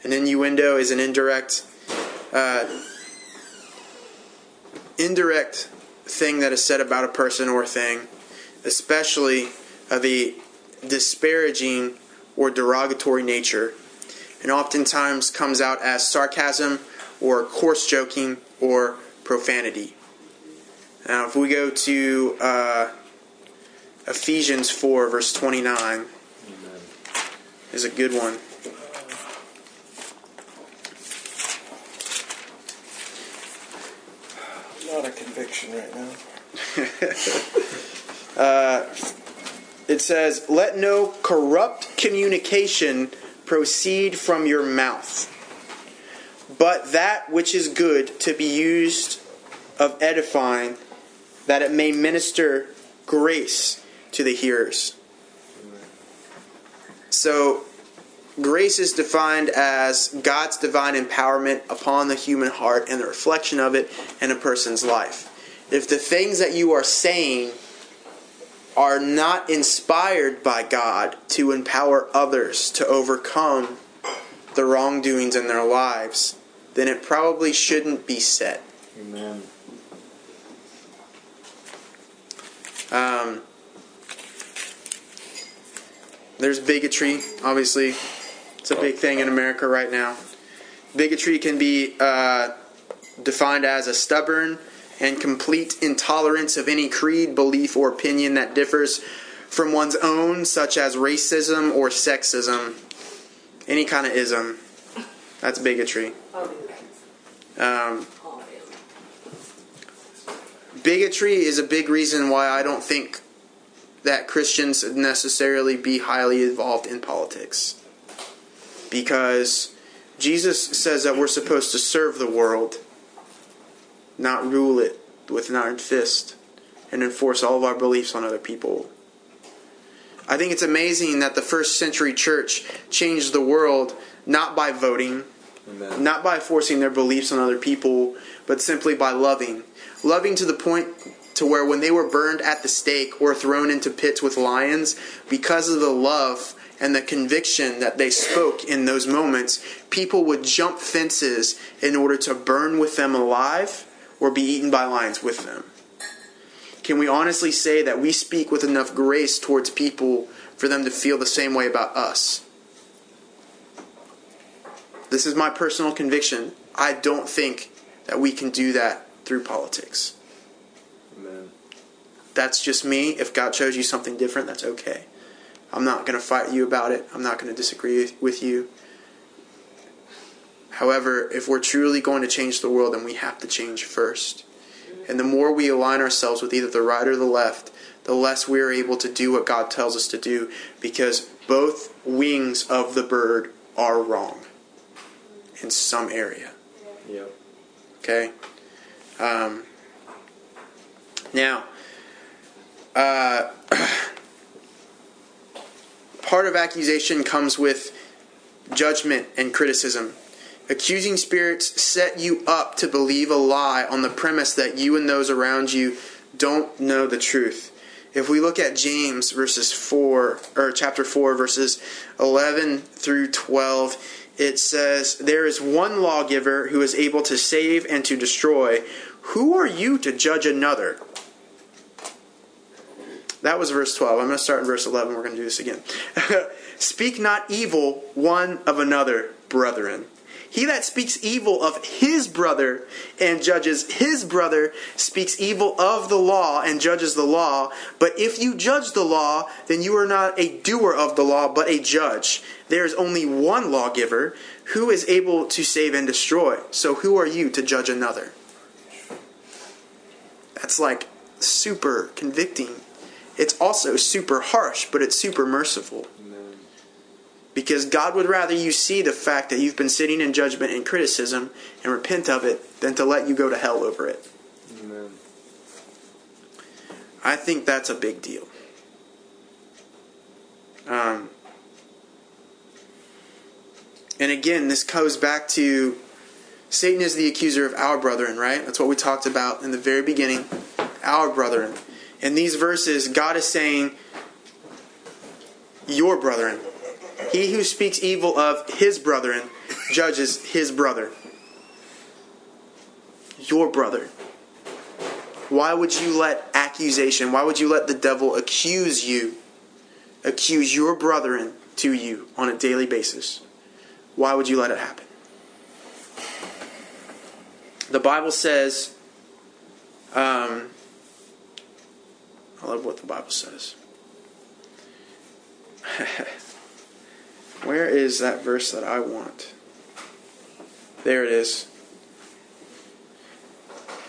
An innuendo is an indirect, uh, indirect thing that is said about a person or thing, especially of a disparaging or derogatory nature, and oftentimes comes out as sarcasm or coarse joking or profanity. Now, if we go to uh, Ephesians 4, verse 29, is a good one. Not a conviction right now. uh, it says, Let no corrupt communication proceed from your mouth, but that which is good to be used of edifying, that it may minister grace to the hearers. So, grace is defined as God's divine empowerment upon the human heart and the reflection of it in a person's life. If the things that you are saying are not inspired by God to empower others to overcome the wrongdoings in their lives, then it probably shouldn't be said. Amen. Um, there's bigotry, obviously. It's a big thing in America right now. Bigotry can be uh, defined as a stubborn and complete intolerance of any creed, belief, or opinion that differs from one's own, such as racism or sexism. Any kind of ism. That's bigotry. Um, bigotry is a big reason why I don't think that Christians necessarily be highly involved in politics. Because Jesus says that we're supposed to serve the world, not rule it with an iron fist and enforce all of our beliefs on other people. I think it's amazing that the first century church changed the world not by voting, Amen. not by forcing their beliefs on other people, but simply by loving. Loving to the point to where when they were burned at the stake or thrown into pits with lions, because of the love and the conviction that they spoke in those moments, people would jump fences in order to burn with them alive or be eaten by lions with them. Can we honestly say that we speak with enough grace towards people for them to feel the same way about us? This is my personal conviction. I don't think that we can do that through politics. That's just me. If God shows you something different, that's okay. I'm not going to fight you about it. I'm not going to disagree with you. However, if we're truly going to change the world, then we have to change first. And the more we align ourselves with either the right or the left, the less we are able to do what God tells us to do because both wings of the bird are wrong in some area. Yep. Okay? Um, now, uh, part of accusation comes with judgment and criticism. Accusing spirits set you up to believe a lie on the premise that you and those around you don't know the truth. If we look at James verses 4 or chapter 4 verses 11 through 12, it says, "There is one lawgiver who is able to save and to destroy. Who are you to judge another?" That was verse 12. I'm going to start in verse 11. We're going to do this again. Speak not evil one of another, brethren. He that speaks evil of his brother and judges his brother speaks evil of the law and judges the law. But if you judge the law, then you are not a doer of the law, but a judge. There is only one lawgiver who is able to save and destroy. So who are you to judge another? That's like super convicting. It's also super harsh, but it's super merciful. Because God would rather you see the fact that you've been sitting in judgment and criticism and repent of it than to let you go to hell over it. Amen. I think that's a big deal. Um, and again, this goes back to Satan is the accuser of our brethren, right? That's what we talked about in the very beginning. Our brethren. In these verses, God is saying, Your brethren. He who speaks evil of his brethren judges his brother. Your brother. Why would you let accusation, why would you let the devil accuse you, accuse your brethren to you on a daily basis? Why would you let it happen? The Bible says, um, I love what the Bible says. Where is that verse that I want? There it is.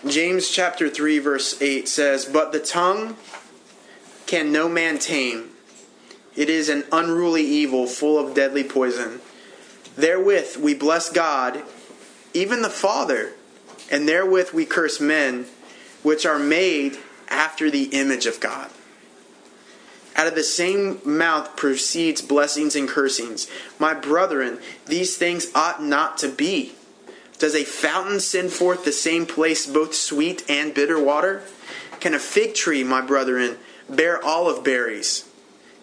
James chapter 3 verse 8 says, "But the tongue can no man tame. It is an unruly evil full of deadly poison. Therewith we bless God, even the Father, and therewith we curse men which are made after the image of God." Out of the same mouth proceeds blessings and cursings. My brethren, these things ought not to be. Does a fountain send forth the same place both sweet and bitter water? Can a fig tree, my brethren, bear olive berries?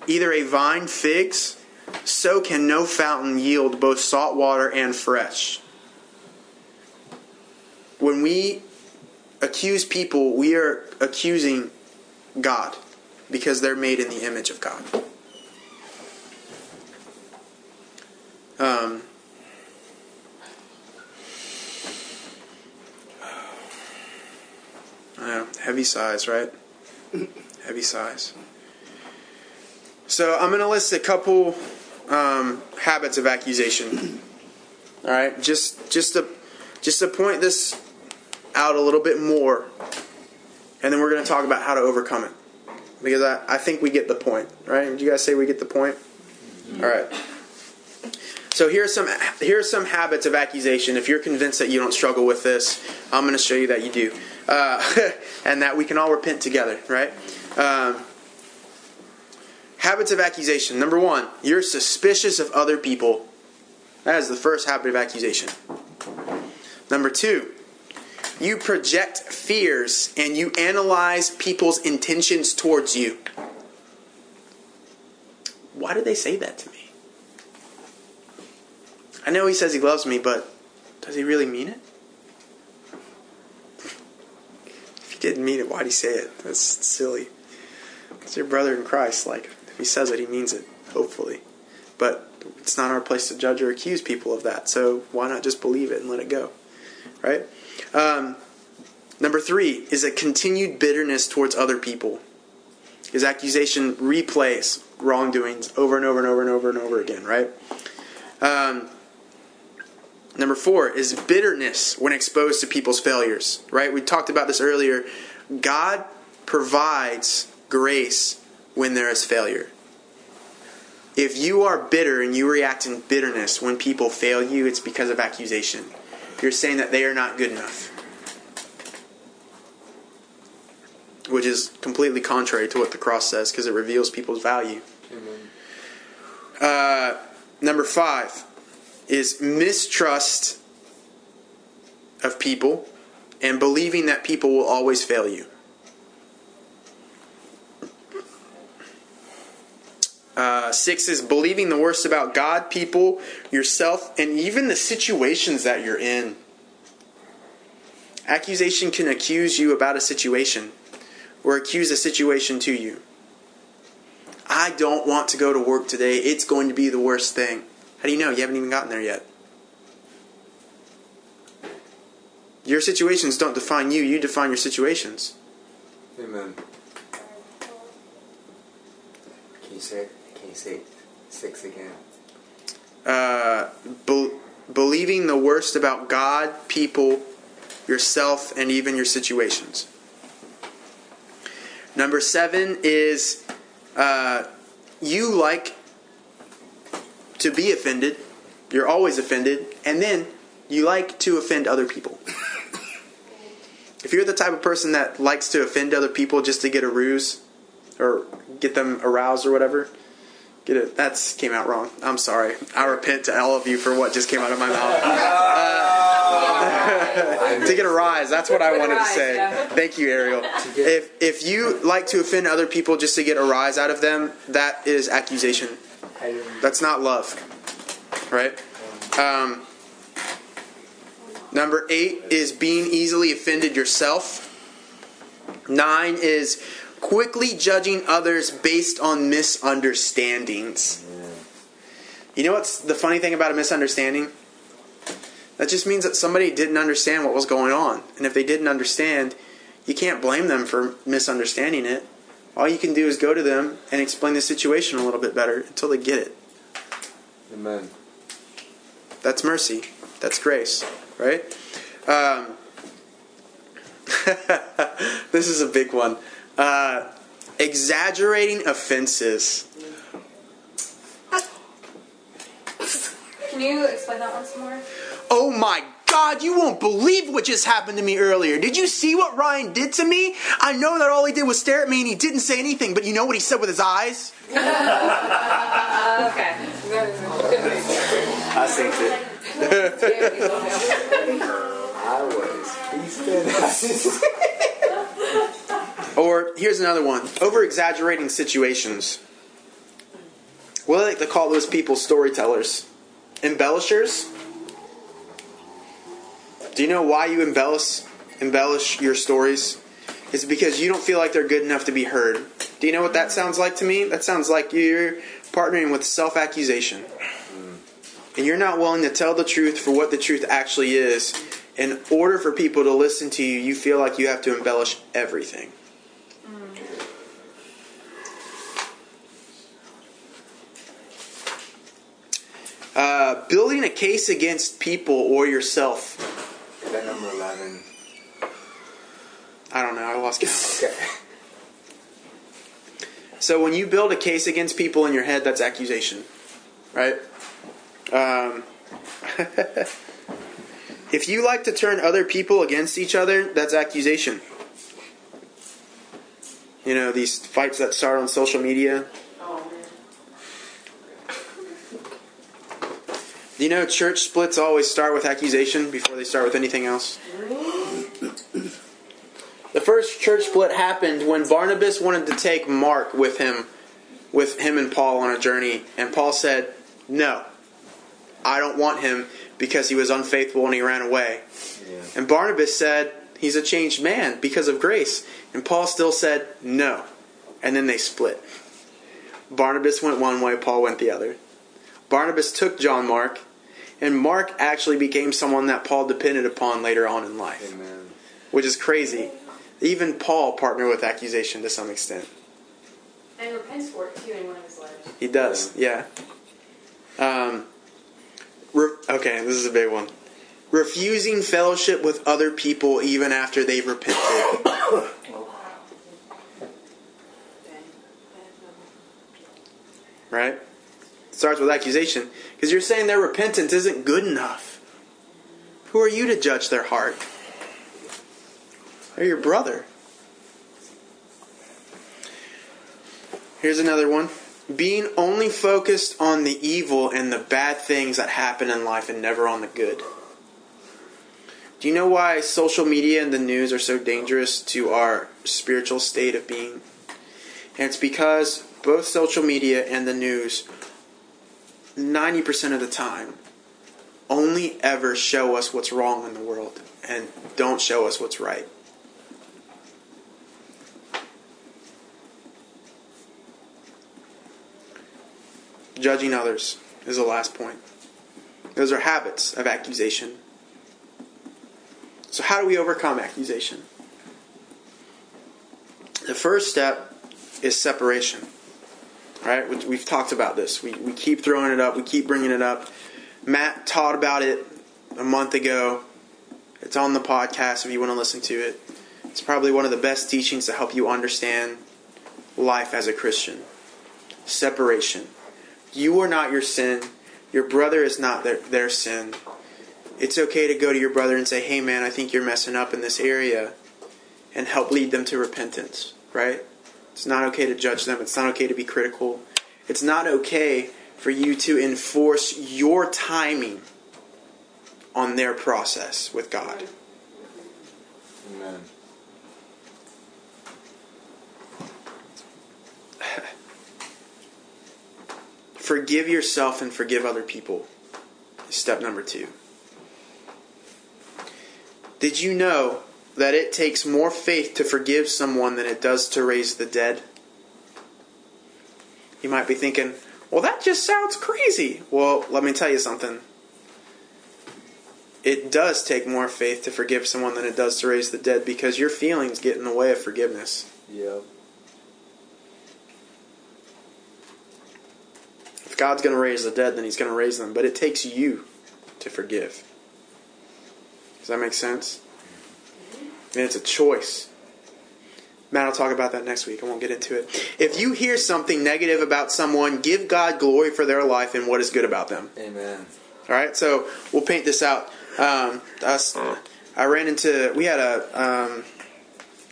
Either a vine figs? So can no fountain yield both salt water and fresh. When we accuse people, we are accusing God because they're made in the image of God. Um, heavy sighs, right? heavy sighs. So I'm going to list a couple um, habits of accusation. All right, just just to just to point this out a little bit more, and then we're going to talk about how to overcome it because I, I think we get the point, right? Would you guys say we get the point? All right. So here's some here's some habits of accusation. If you're convinced that you don't struggle with this, I'm going to show you that you do, uh, and that we can all repent together, right? Um, Habits of accusation. Number one, you're suspicious of other people. That is the first habit of accusation. Number two, you project fears and you analyze people's intentions towards you. Why do they say that to me? I know he says he loves me, but does he really mean it? If he didn't mean it, why'd he say it? That's silly. It's your brother in Christ. Like, if he says it, he means it, hopefully. But it's not our place to judge or accuse people of that. So why not just believe it and let it go? Right? Um, number three is a continued bitterness towards other people. His accusation replays wrongdoings over and over and over and over and over again, right? Um, number four is bitterness when exposed to people's failures, right? We talked about this earlier. God provides grace when there is failure. If you are bitter and you react in bitterness when people fail you, it's because of accusation. You're saying that they are not good enough. Which is completely contrary to what the cross says because it reveals people's value. Uh, number five is mistrust of people and believing that people will always fail you. Uh, six is believing the worst about God, people, yourself, and even the situations that you're in. Accusation can accuse you about a situation or accuse a situation to you. I don't want to go to work today. It's going to be the worst thing. How do you know? You haven't even gotten there yet. Your situations don't define you, you define your situations. Amen. Can you say you say six again? Uh, be- believing the worst about God, people, yourself, and even your situations. Number seven is uh, you like to be offended. You're always offended. And then you like to offend other people. if you're the type of person that likes to offend other people just to get a ruse or get them aroused or whatever, get it. That's came out wrong. I'm sorry. I repent to all of you for what just came out of my mouth. Uh, to get a rise. That's what I wanted to say. Thank you, Ariel. If if you like to offend other people just to get a rise out of them, that is accusation. That's not love, right? Um, number eight is being easily offended yourself. Nine is quickly judging others based on misunderstandings. You know what's the funny thing about a misunderstanding? That just means that somebody didn't understand what was going on. And if they didn't understand, you can't blame them for misunderstanding it. All you can do is go to them and explain the situation a little bit better until they get it. Amen. That's mercy. That's grace, right? Um, this is a big one. Uh, exaggerating offenses. Can you explain that once more? Oh my God, you won't believe what just happened to me earlier. Did you see what Ryan did to me? I know that all he did was stare at me and he didn't say anything, but you know what he said with his eyes? okay. I think it. I was. Or here's another one over exaggerating situations. What they like to call those people storytellers? Embellishers? Do you know why you embellish embellish your stories? It's because you don't feel like they're good enough to be heard. Do you know what that sounds like to me? That sounds like you're partnering with self accusation. And you're not willing to tell the truth for what the truth actually is. In order for people to listen to you, you feel like you have to embellish everything. Uh, building a case against people or yourself. Is that number 11? I don't know. I lost count. Okay. So when you build a case against people in your head, that's accusation, right? Um, if you like to turn other people against each other, that's accusation. You know these fights that start on social media. You know, church splits always start with accusation before they start with anything else. The first church split happened when Barnabas wanted to take Mark with him, with him and Paul on a journey, and Paul said, "No, I don't want him because he was unfaithful and he ran away." Yeah. And Barnabas said, "He's a changed man because of grace," and Paul still said, "No," and then they split. Barnabas went one way, Paul went the other. Barnabas took John Mark, and Mark actually became someone that Paul depended upon later on in life, Amen. which is crazy. Even Paul partnered with accusation to some extent. And repents for it too in one of his letters. He does, yeah. Um, re- okay, this is a big one. Refusing fellowship with other people even after they've repented. right? Starts with accusation. Because you're saying their repentance isn't good enough. Who are you to judge their heart? They're your brother. Here's another one. Being only focused on the evil and the bad things that happen in life and never on the good. Do you know why social media and the news are so dangerous to our spiritual state of being? And it's because both social media and the news, 90% of the time, only ever show us what's wrong in the world and don't show us what's right. Judging others is the last point. Those are habits of accusation. So, how do we overcome accusation? The first step is separation. Right, We- we've talked about this. We, we keep throwing it up, we keep bringing it up. Matt taught about it a month ago. It's on the podcast if you want to listen to it. It's probably one of the best teachings to help you understand life as a Christian. Separation. You are not your sin. Your brother is not their, their sin. It's okay to go to your brother and say, hey man, I think you're messing up in this area, and help lead them to repentance, right? It's not okay to judge them. It's not okay to be critical. It's not okay for you to enforce your timing on their process with God. Amen. Forgive yourself and forgive other people. Step number two. Did you know that it takes more faith to forgive someone than it does to raise the dead? You might be thinking, well, that just sounds crazy. Well, let me tell you something. It does take more faith to forgive someone than it does to raise the dead because your feelings get in the way of forgiveness. Yep. If God's going to raise the dead, then He's going to raise them. But it takes you to forgive. Does that make sense? And it's a choice. Matt, I'll talk about that next week. I won't get into it. If you hear something negative about someone, give God glory for their life and what is good about them. Amen. All right, so we'll paint this out. Um, us, I ran into we had a um,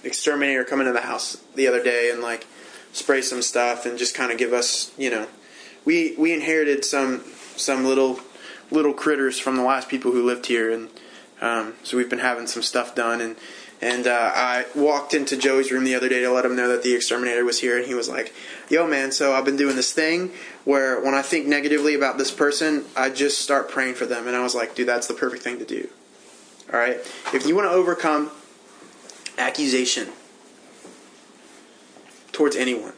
exterminator come into the house the other day and like spray some stuff and just kind of give us, you know, we we inherited some some little little critters from the last people who lived here, and um, so we've been having some stuff done and. And uh, I walked into Joey's room the other day to let him know that the exterminator was here, and he was like, "Yo, man, so I've been doing this thing where when I think negatively about this person, I just start praying for them." And I was like, "Dude, that's the perfect thing to do." All right, if you want to overcome accusation towards anyone,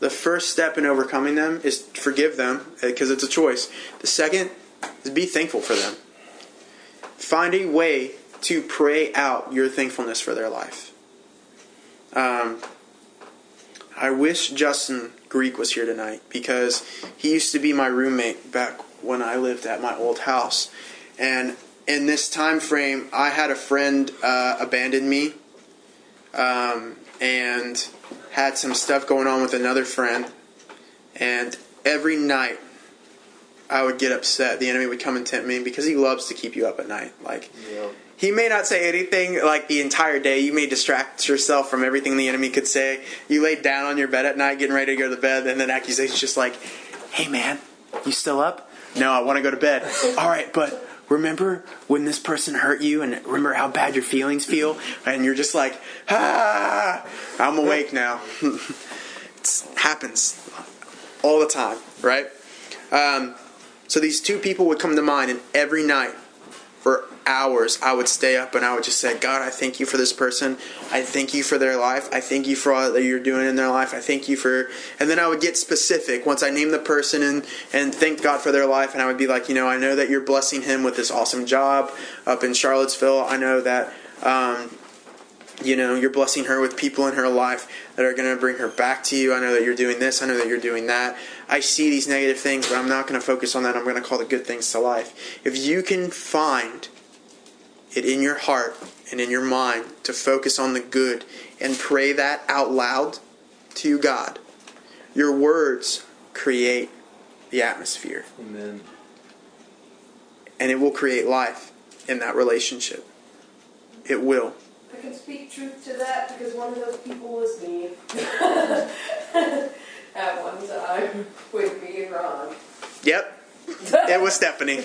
the first step in overcoming them is forgive them because it's a choice. The second is be thankful for them. Find a way to pray out your thankfulness for their life. Um, I wish Justin Greek was here tonight because he used to be my roommate back when I lived at my old house, and in this time frame, I had a friend uh, abandon me, um, and had some stuff going on with another friend, and every night I would get upset. The enemy would come and tempt me because he loves to keep you up at night. Like Yep. He may not say anything like the entire day. You may distract yourself from everything the enemy could say. You lay down on your bed at night, getting ready to go to bed, and then accusations just like, "Hey man, you still up? No, I want to go to bed. All right, but remember when this person hurt you and remember how bad your feelings feel? And you're just like, ah, I'm awake now. it happens all the time, right? Um, so these two people would come to mind, and every night for hours I would stay up and I would just say, God, I thank you for this person. I thank you for their life. I thank you for all that you're doing in their life. I thank you for. And then I would get specific once I named the person and, and thank God for their life. And I would be like, you know, I know that you're blessing him with this awesome job up in Charlottesville. I know that. Um, you know, you're blessing her with people in her life that are going to bring her back to you. I know that you're doing this. I know that you're doing that. I see these negative things, but I'm not going to focus on that. I'm going to call the good things to life. If you can find it in your heart and in your mind to focus on the good and pray that out loud to you, God, your words create the atmosphere. Amen. And it will create life in that relationship. It will. I can speak truth to that because one of those people was me. At one time with me and Ron. Yep. It was Stephanie. I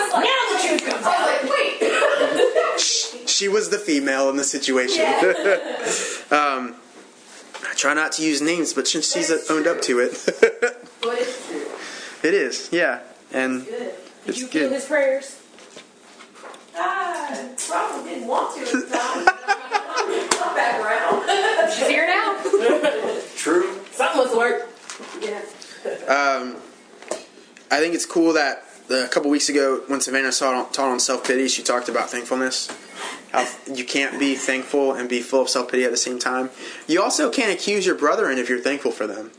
was like, now the truth comes out. I was like, wait. she was the female in the situation. um, I try not to use names, but since she's owned up to it, But it's true. it is. Yeah, and it's Good. Did It's you feel his prayers? Ah, probably didn't want to at the time. I'm back around. She's here now. True. Something must work. Yeah. Um, I think it's cool that the, a couple weeks ago when Savannah taught, taught on self pity, she talked about thankfulness. How you can't be thankful and be full of self pity at the same time. You also can't accuse your brethren if you're thankful for them.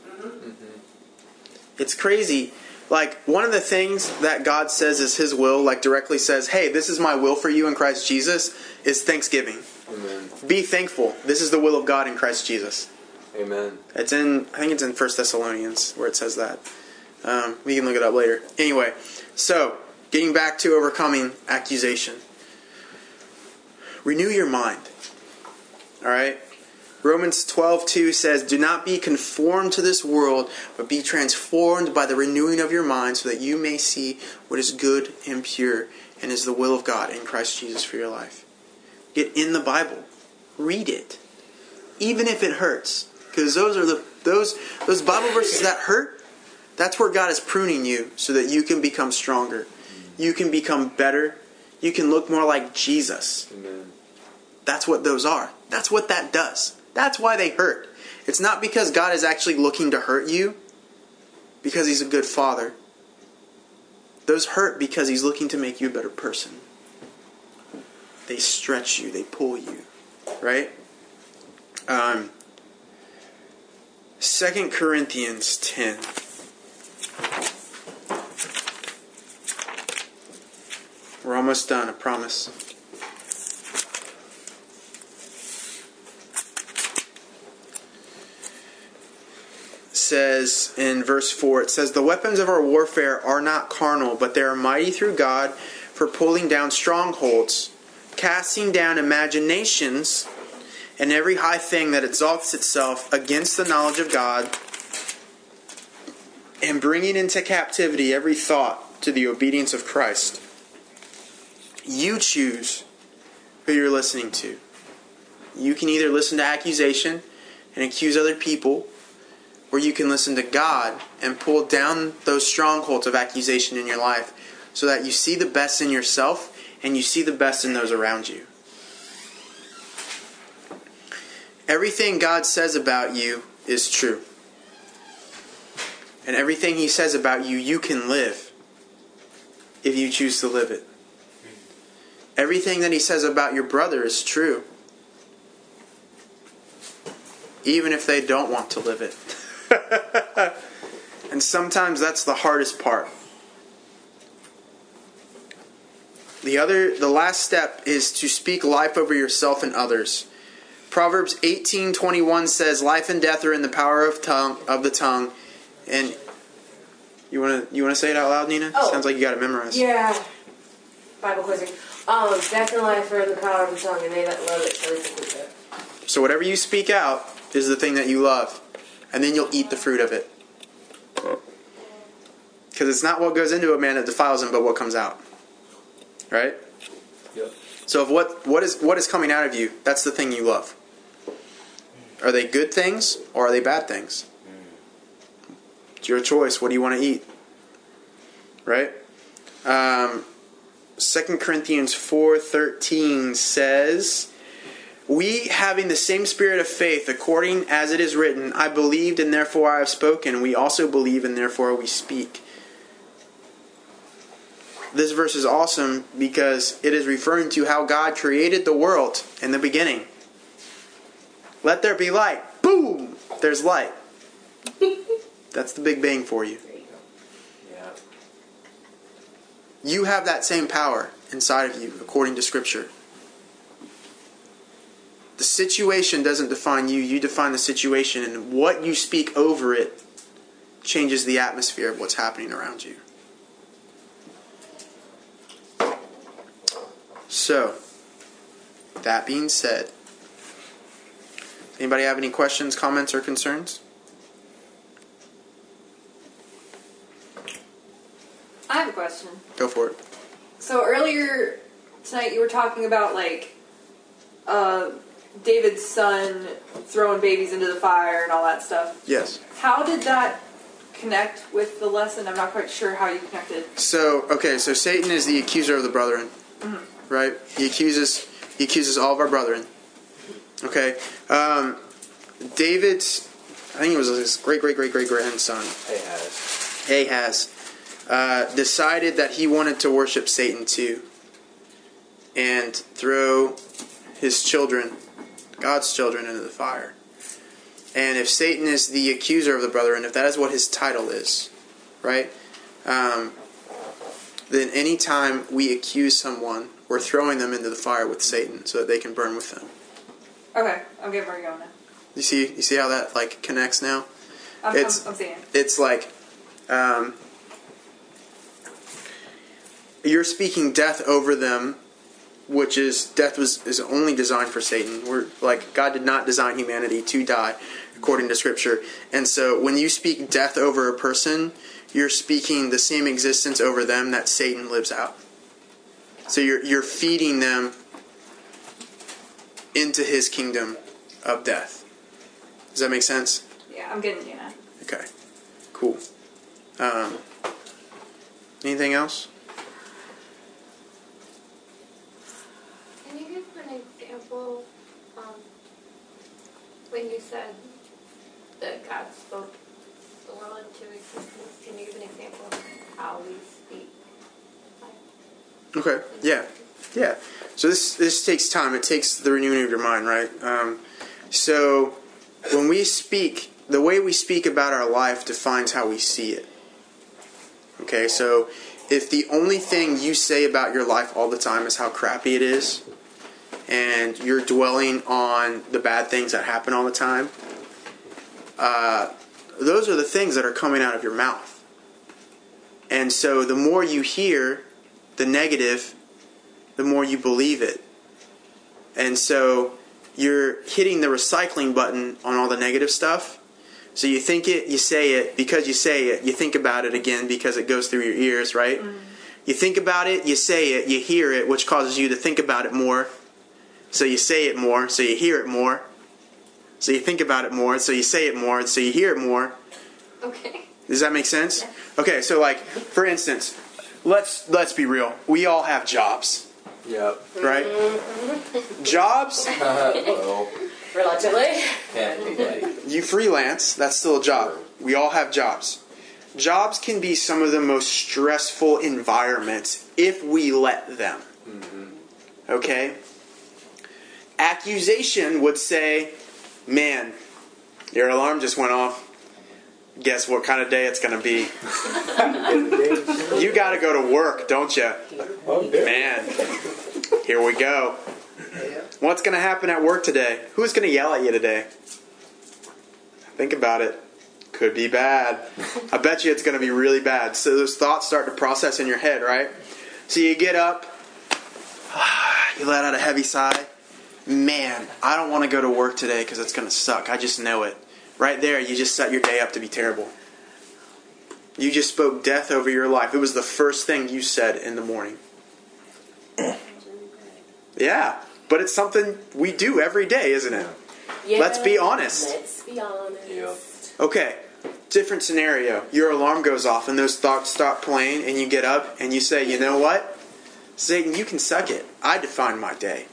It's crazy. Like one of the things that God says is His will, like directly says, "Hey, this is my will for you in Christ Jesus," is thanksgiving. Amen. Be thankful. This is the will of God in Christ Jesus. Amen. It's in, I think it's in First Thessalonians where it says that. Um, we can look it up later. Anyway, so getting back to overcoming accusation. Renew your mind. All right. Romans 12:2 says, "Do not be conformed to this world, but be transformed by the renewing of your mind, so that you may see what is good and pure, and is the will of God in Christ Jesus for your life." Get in the Bible. Read it. Even if it hurts, because those are the those those Bible verses that hurt. That's where God is pruning you so that you can become stronger. You can become better. You can look more like Jesus. Amen. That's what those are. That's what that does. That's why they hurt. It's not because God is actually looking to hurt you, because He's a good Father. Those hurt because He's looking to make you a better person. They stretch you, they pull you, right? Um, 2 Corinthians 10. We're almost done, I promise. says in verse 4 it says the weapons of our warfare are not carnal but they are mighty through god for pulling down strongholds casting down imaginations and every high thing that exalts itself against the knowledge of god and bringing into captivity every thought to the obedience of christ you choose who you're listening to you can either listen to accusation and accuse other people or you can listen to God and pull down those strongholds of accusation in your life so that you see the best in yourself and you see the best in those around you. Everything God says about you is true. And everything He says about you, you can live if you choose to live it. Everything that He says about your brother is true, even if they don't want to live it. and sometimes that's the hardest part. The other the last step is to speak life over yourself and others. Proverbs 18:21 says life and death are in the power of tongue of the tongue and you want to you want to say it out loud Nina? Oh. Sounds like you got it memorized. Yeah. Bible quizzing. Um, death and life are in the power of the tongue, and they that love it shall eat the fruit thereof. So whatever you speak out is the thing that you love and then you'll eat the fruit of it. Because it's not what goes into a man that defiles him, but what comes out. Right? Yep. So if what what is what is coming out of you, that's the thing you love. Are they good things or are they bad things? It's your choice. What do you want to eat? Right? Um, 2 Corinthians 4:13 says, "We having the same spirit of faith, according as it is written, I believed and therefore I have spoken. We also believe and therefore we speak." This verse is awesome because it is referring to how God created the world in the beginning. Let there be light. Boom! There's light. That's the Big Bang for you. Yeah. You have that same power inside of you, according to Scripture. The situation doesn't define you, you define the situation, and what you speak over it changes the atmosphere of what's happening around you. So, that being said, anybody have any questions, comments, or concerns? I have a question. Go for it. So earlier tonight, you were talking about like uh, David's son throwing babies into the fire and all that stuff. Yes. How did that connect with the lesson? I'm not quite sure how you connected. So okay, so Satan is the accuser of the brethren, right? He accuses he accuses all of our brethren. Okay, um, David's I think it was his great great great great grandson has. Ahaz uh, decided that he wanted to worship Satan too, and throw his children, God's children, into the fire. And if Satan is the accuser of the brethren, if that is what his title is, right? Um, then anytime we accuse someone, we're throwing them into the fire with Satan so that they can burn with them. Okay, I'm getting where you're going now. You see, you see how that like connects now. I'm, It's- I'm, I'm seeing. It's like um, you're speaking death over them, which is death was is only designed for Satan. We're like God did not design humanity to die, according to Scripture. And so when you speak death over a person, you're speaking the same existence over them that Satan lives out. So you're you're feeding them into his kingdom of death. Does that make sense? Yeah, I'm getting you now. Okay, cool. Um, anything else? Can you give an example um, when you said that God spoke the world into existence? Can you give an example of how we speak? Okay. Yeah. Yeah. So this this takes time. It takes the renewing of your mind, right? Um, so when we speak, the way we speak about our life defines how we see it. Okay. So if the only thing you say about your life all the time is how crappy it is, and you're dwelling on the bad things that happen all the time, uh, those are the things that are coming out of your mouth. And so the more you hear the negative, the more you believe it. And so you're hitting the recycling button on all the negative stuff. So you think it, you say it, because you say it, you think about it again because it goes through your ears, right? Mm. You think about it, you say it, you hear it, which causes you to think about it more. So you say it more, so you hear it more. So you think about it more, so you say it more, so you hear it more. Okay. Does that make sense? Okay, so like for instance, let's let's be real. We all have jobs, Yep. right? Mm-hmm. Jobs, well, Reluctantly. technically. you freelance, that's still a job. We all have jobs. Jobs can be some of the most stressful environments if we let them. Mm-hmm. Okay? Accusation would say, "Man, your alarm just went off. Guess what kind of day it's going to be? You got to go to work, don't you? Oh, Man, here we go. What's going to happen at work today? Who's going to yell at you today? Think about it. Could be bad. I bet you it's going to be really bad. So those thoughts start to process in your head, right? So you get up, you let out a heavy sigh. Man, I don't want to go to work today because it's going to suck. I just know it. Right there, you just set your day up to be terrible. You just spoke death over your life. It was the first thing you said in the morning. Yeah, but it's something we do every day, isn't it? Let's be honest. Let's be honest. Yeah. Okay, different scenario. Your alarm goes off and those thoughts stop playing, and you get up and you say, You know what? Satan, you can suck it. I define my day.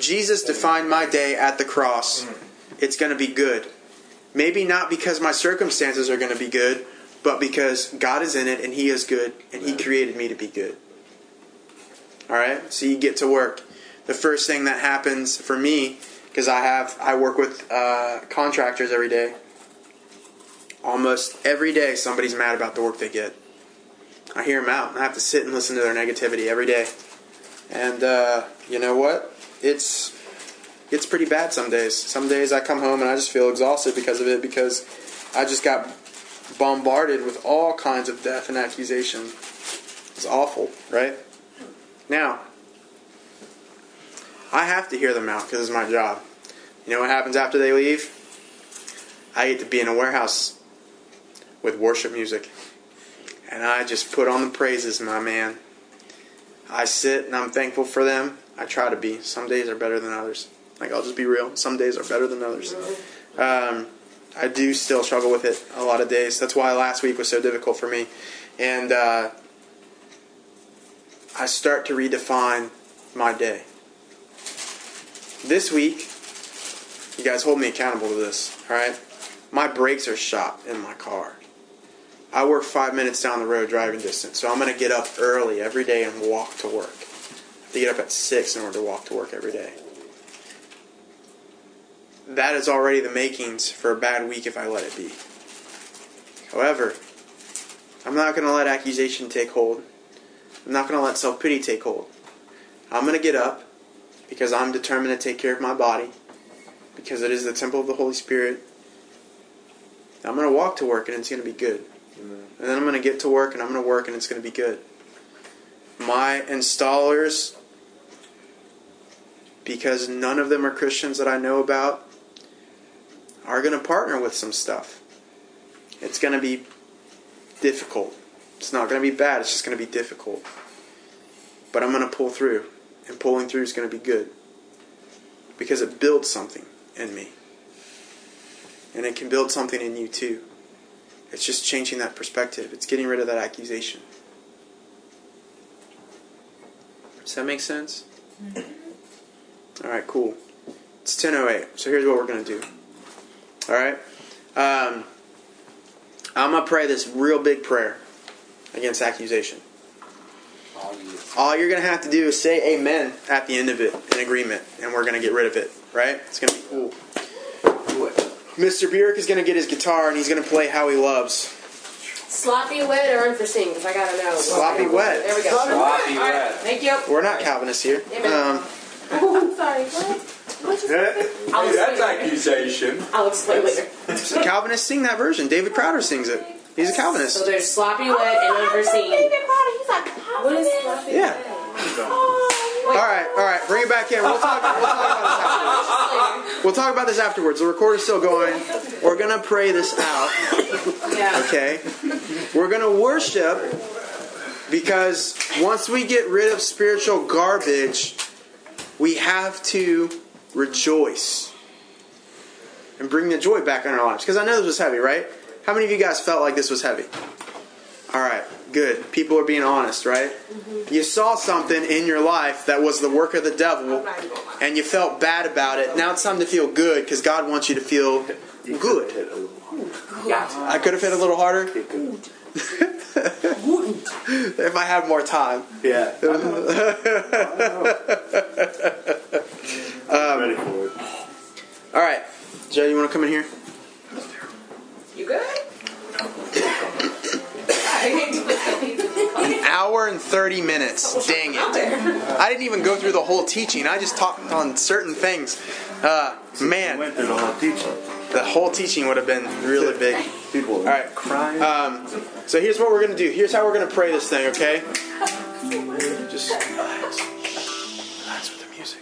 Jesus defined my day at the cross. Mm. It's going to be good. Maybe not because my circumstances are going to be good, but because God is in it and He is good and He created me to be good. All right? So you get to work. The first thing that happens for me, because I have, I work with uh, contractors every day. Almost every day, somebody's mad about the work they get. I hear them out. I have to sit and listen to their negativity every day. And uh, you know what? It's it's pretty bad some days. Some days I come home and I just feel exhausted because of it because I just got bombarded with all kinds of death and accusation. It's awful, right? Now, I have to hear them out because it's my job. You know what happens after they leave? I get to be in a warehouse with worship music. And I just put on the praises, my man. I sit and I'm thankful for them. I try to be. Some days are better than others. Like, I'll just be real. Some days are better than others. Um, I do still struggle with it a lot of days. That's why last week was so difficult for me. And uh, I start to redefine my day. This week, you guys hold me accountable to this, alright? My brakes are shot in my car. I work five minutes down the road driving distance, so I'm going to get up early every day and walk to work. I have to get up at 6 in order to walk to work every day. That is already the makings for a bad week if I let it be. However, I'm not going to let accusation take hold. I'm not going to let self pity take hold. I'm going to get up because I'm determined to take care of my body, because it is the temple of the Holy Spirit. I'm going to walk to work and it's going to be good. And then I'm going to get to work and I'm going to work and it's going to be good. My installers, because none of them are Christians that I know about, are going to partner with some stuff. It's going to be difficult. It's not going to be bad, it's just going to be difficult. But I'm going to pull through. And pulling through is going to be good. Because it builds something in me. And it can build something in you too. It's just changing that perspective. It's getting rid of that accusation. Does that make sense? Mm-hmm. All right, cool. It's 10:08. So here's what we're gonna do. All right. Um, I'm gonna pray this real big prayer against accusation. All you're gonna have to do is say Amen at the end of it in agreement, and we're gonna get rid of it. Right? It's gonna be cool. Mr. Burek is gonna get his guitar and he's gonna play "How He Loves." Sloppy wet or unforeseen? Because I gotta know. Sloppy wet. There we go. Sloppy All right, wet. Thank you. We're not Calvinists here. Amen. Um, Oh, I'm sorry. What? I'll Hey, that's later. accusation. I'll explain later. Calvinists sing that version. David Crowder sings it. He's a Calvinist. So Calvinist. there's sloppy wet and oh, unforeseen. David Potter, he's like, What is sloppy Yeah. All right, all right. Bring it back in. We'll talk. We'll talk about this afterwards. We'll talk about this afterwards. The recorder's still going. We're gonna pray this out. Yeah. Okay. We're gonna worship because once we get rid of spiritual garbage, we have to rejoice and bring the joy back in our lives. Because I know this was heavy, right? How many of you guys felt like this was heavy? All right, good. People are being honest, right? You saw something in your life that was the work of the devil, and you felt bad about it. Now it's time to feel good because God wants you to feel good. I could have hit a little harder. if I had more time. Yeah. Um, Ready for it. All right, Joe, you want to come in here? You good? An hour and 30 minutes. Dang it. I didn't even go through the whole teaching. I just talked on certain things. Uh, man, Went through the whole teaching. The whole teaching would have been really big. People All right. crying. Um, so here's what we're going to do. Here's how we're going to pray this thing, okay? Just relax. Relax with the music.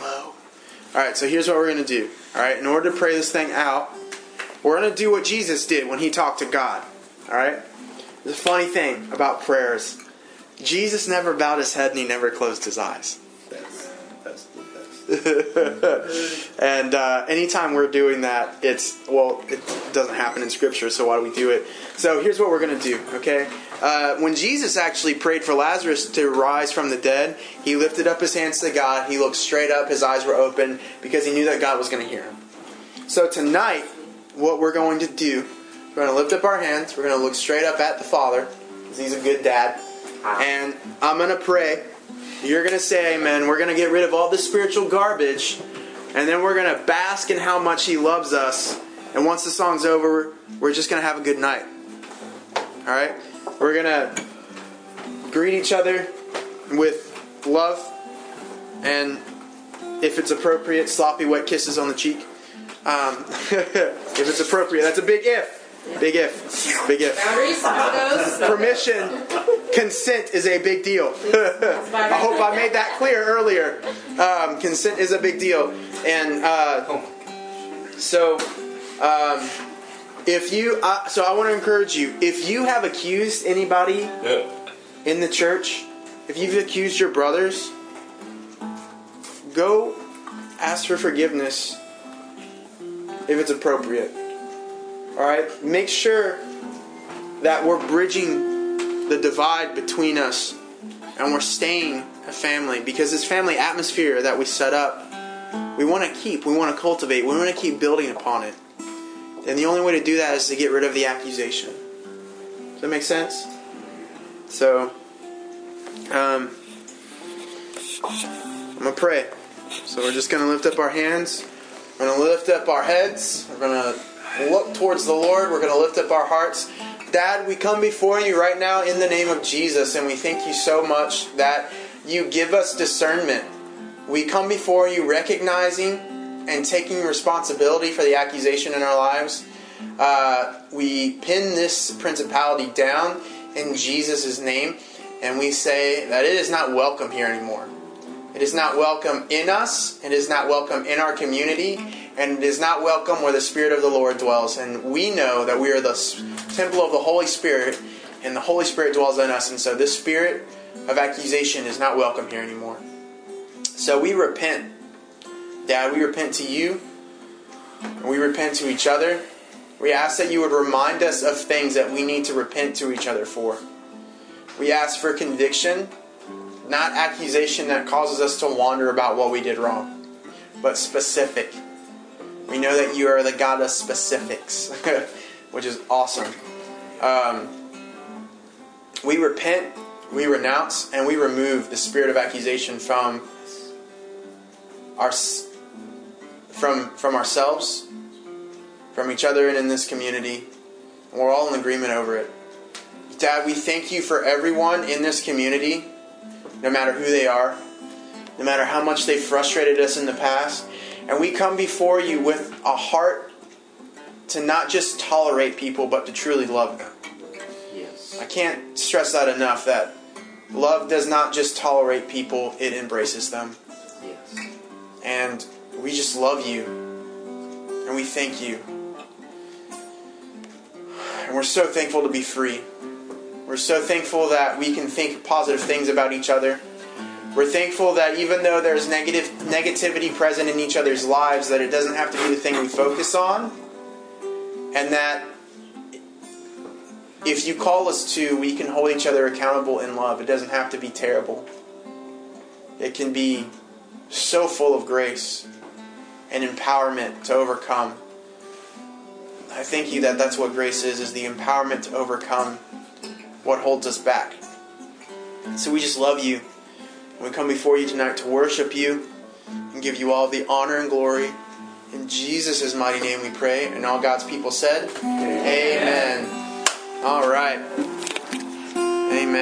Low. All right, so here's what we're going to do. All right, in order to pray this thing out, We're going to do what Jesus did when he talked to God. All right? The funny thing about prayers Jesus never bowed his head and he never closed his eyes. and uh, anytime we're doing that, it's, well, it doesn't happen in Scripture, so why do we do it? So here's what we're going to do, okay? Uh, when Jesus actually prayed for Lazarus to rise from the dead, he lifted up his hands to God. He looked straight up. His eyes were open because he knew that God was going to hear him. So tonight, what we're going to do, we're going to lift up our hands. We're going to look straight up at the Father because he's a good dad. And I'm going to pray. You're going to say amen. We're going to get rid of all the spiritual garbage. And then we're going to bask in how much he loves us. And once the song's over, we're just going to have a good night. All right? We're going to greet each other with love and, if it's appropriate, sloppy wet kisses on the cheek. Um, if it's appropriate. That's a big if. Big if. Big if. Boundaries, no. Permission, consent is a big deal. I hope I made that clear earlier. Um, consent is a big deal. And uh, so, um, if you, uh, so I want to encourage you, if you have accused anybody in the church, if you've accused your brothers, go ask for forgiveness if it's appropriate. All right? Make sure that we're bridging the divide between us and we're staying a family because this family atmosphere that we set up, we want to keep, we want to cultivate, we want to keep building upon it. And the only way to do that is to get rid of the accusation. Does that make sense? So, um, I'm going to pray. So we're just going to lift up our hands. We're going to lift up our heads. We're going to look towards the Lord. We're going to lift up our hearts. Dad, we come before you right now in the name of Jesus, and we thank you so much that you give us discernment. We come before you recognizing and taking responsibility for the accusation in our lives. Uh, we pin this principality down in Jesus' name, and we say that it is not welcome here anymore. It is not welcome in us, it is not welcome in our community, and is not welcome where the Spirit of the Lord dwells. And we know that we are the temple of the Holy Spirit, and the Holy Spirit dwells in us. And so this spirit of accusation is not welcome here anymore. So we repent. Dad, we repent to you, and we repent to each other. We ask that you would remind us of things that we need to repent to each other for. We ask for conviction, not accusation that causes us to wander about what we did wrong, but specific. We know that you are the God of specifics, which is awesome. Um, we repent, we renounce, and we remove the spirit of accusation from our from from ourselves, from each other, and in this community. We're all in agreement over it. Dad, we thank you for everyone in this community, no matter who they are, no matter how much they frustrated us in the past. And we come before you with a heart to not just tolerate people, but to truly love them. Yes. I can't stress that enough that love does not just tolerate people, it embraces them. Yes. And we just love you. And we thank you. And we're so thankful to be free. We're so thankful that we can think positive things about each other. We're thankful that even though there's negative negativity present in each other's lives, that it doesn't have to be the thing we focus on. And that if you call us to, we can hold each other accountable in love. It doesn't have to be terrible. It can be so full of grace and empowerment to overcome. I thank you that that's what grace is, is the empowerment to overcome what holds us back. So we just love you. We come before you tonight to worship you and give you all the honor and glory. In Jesus' mighty name we pray. And all God's people said, Amen. Amen. All right.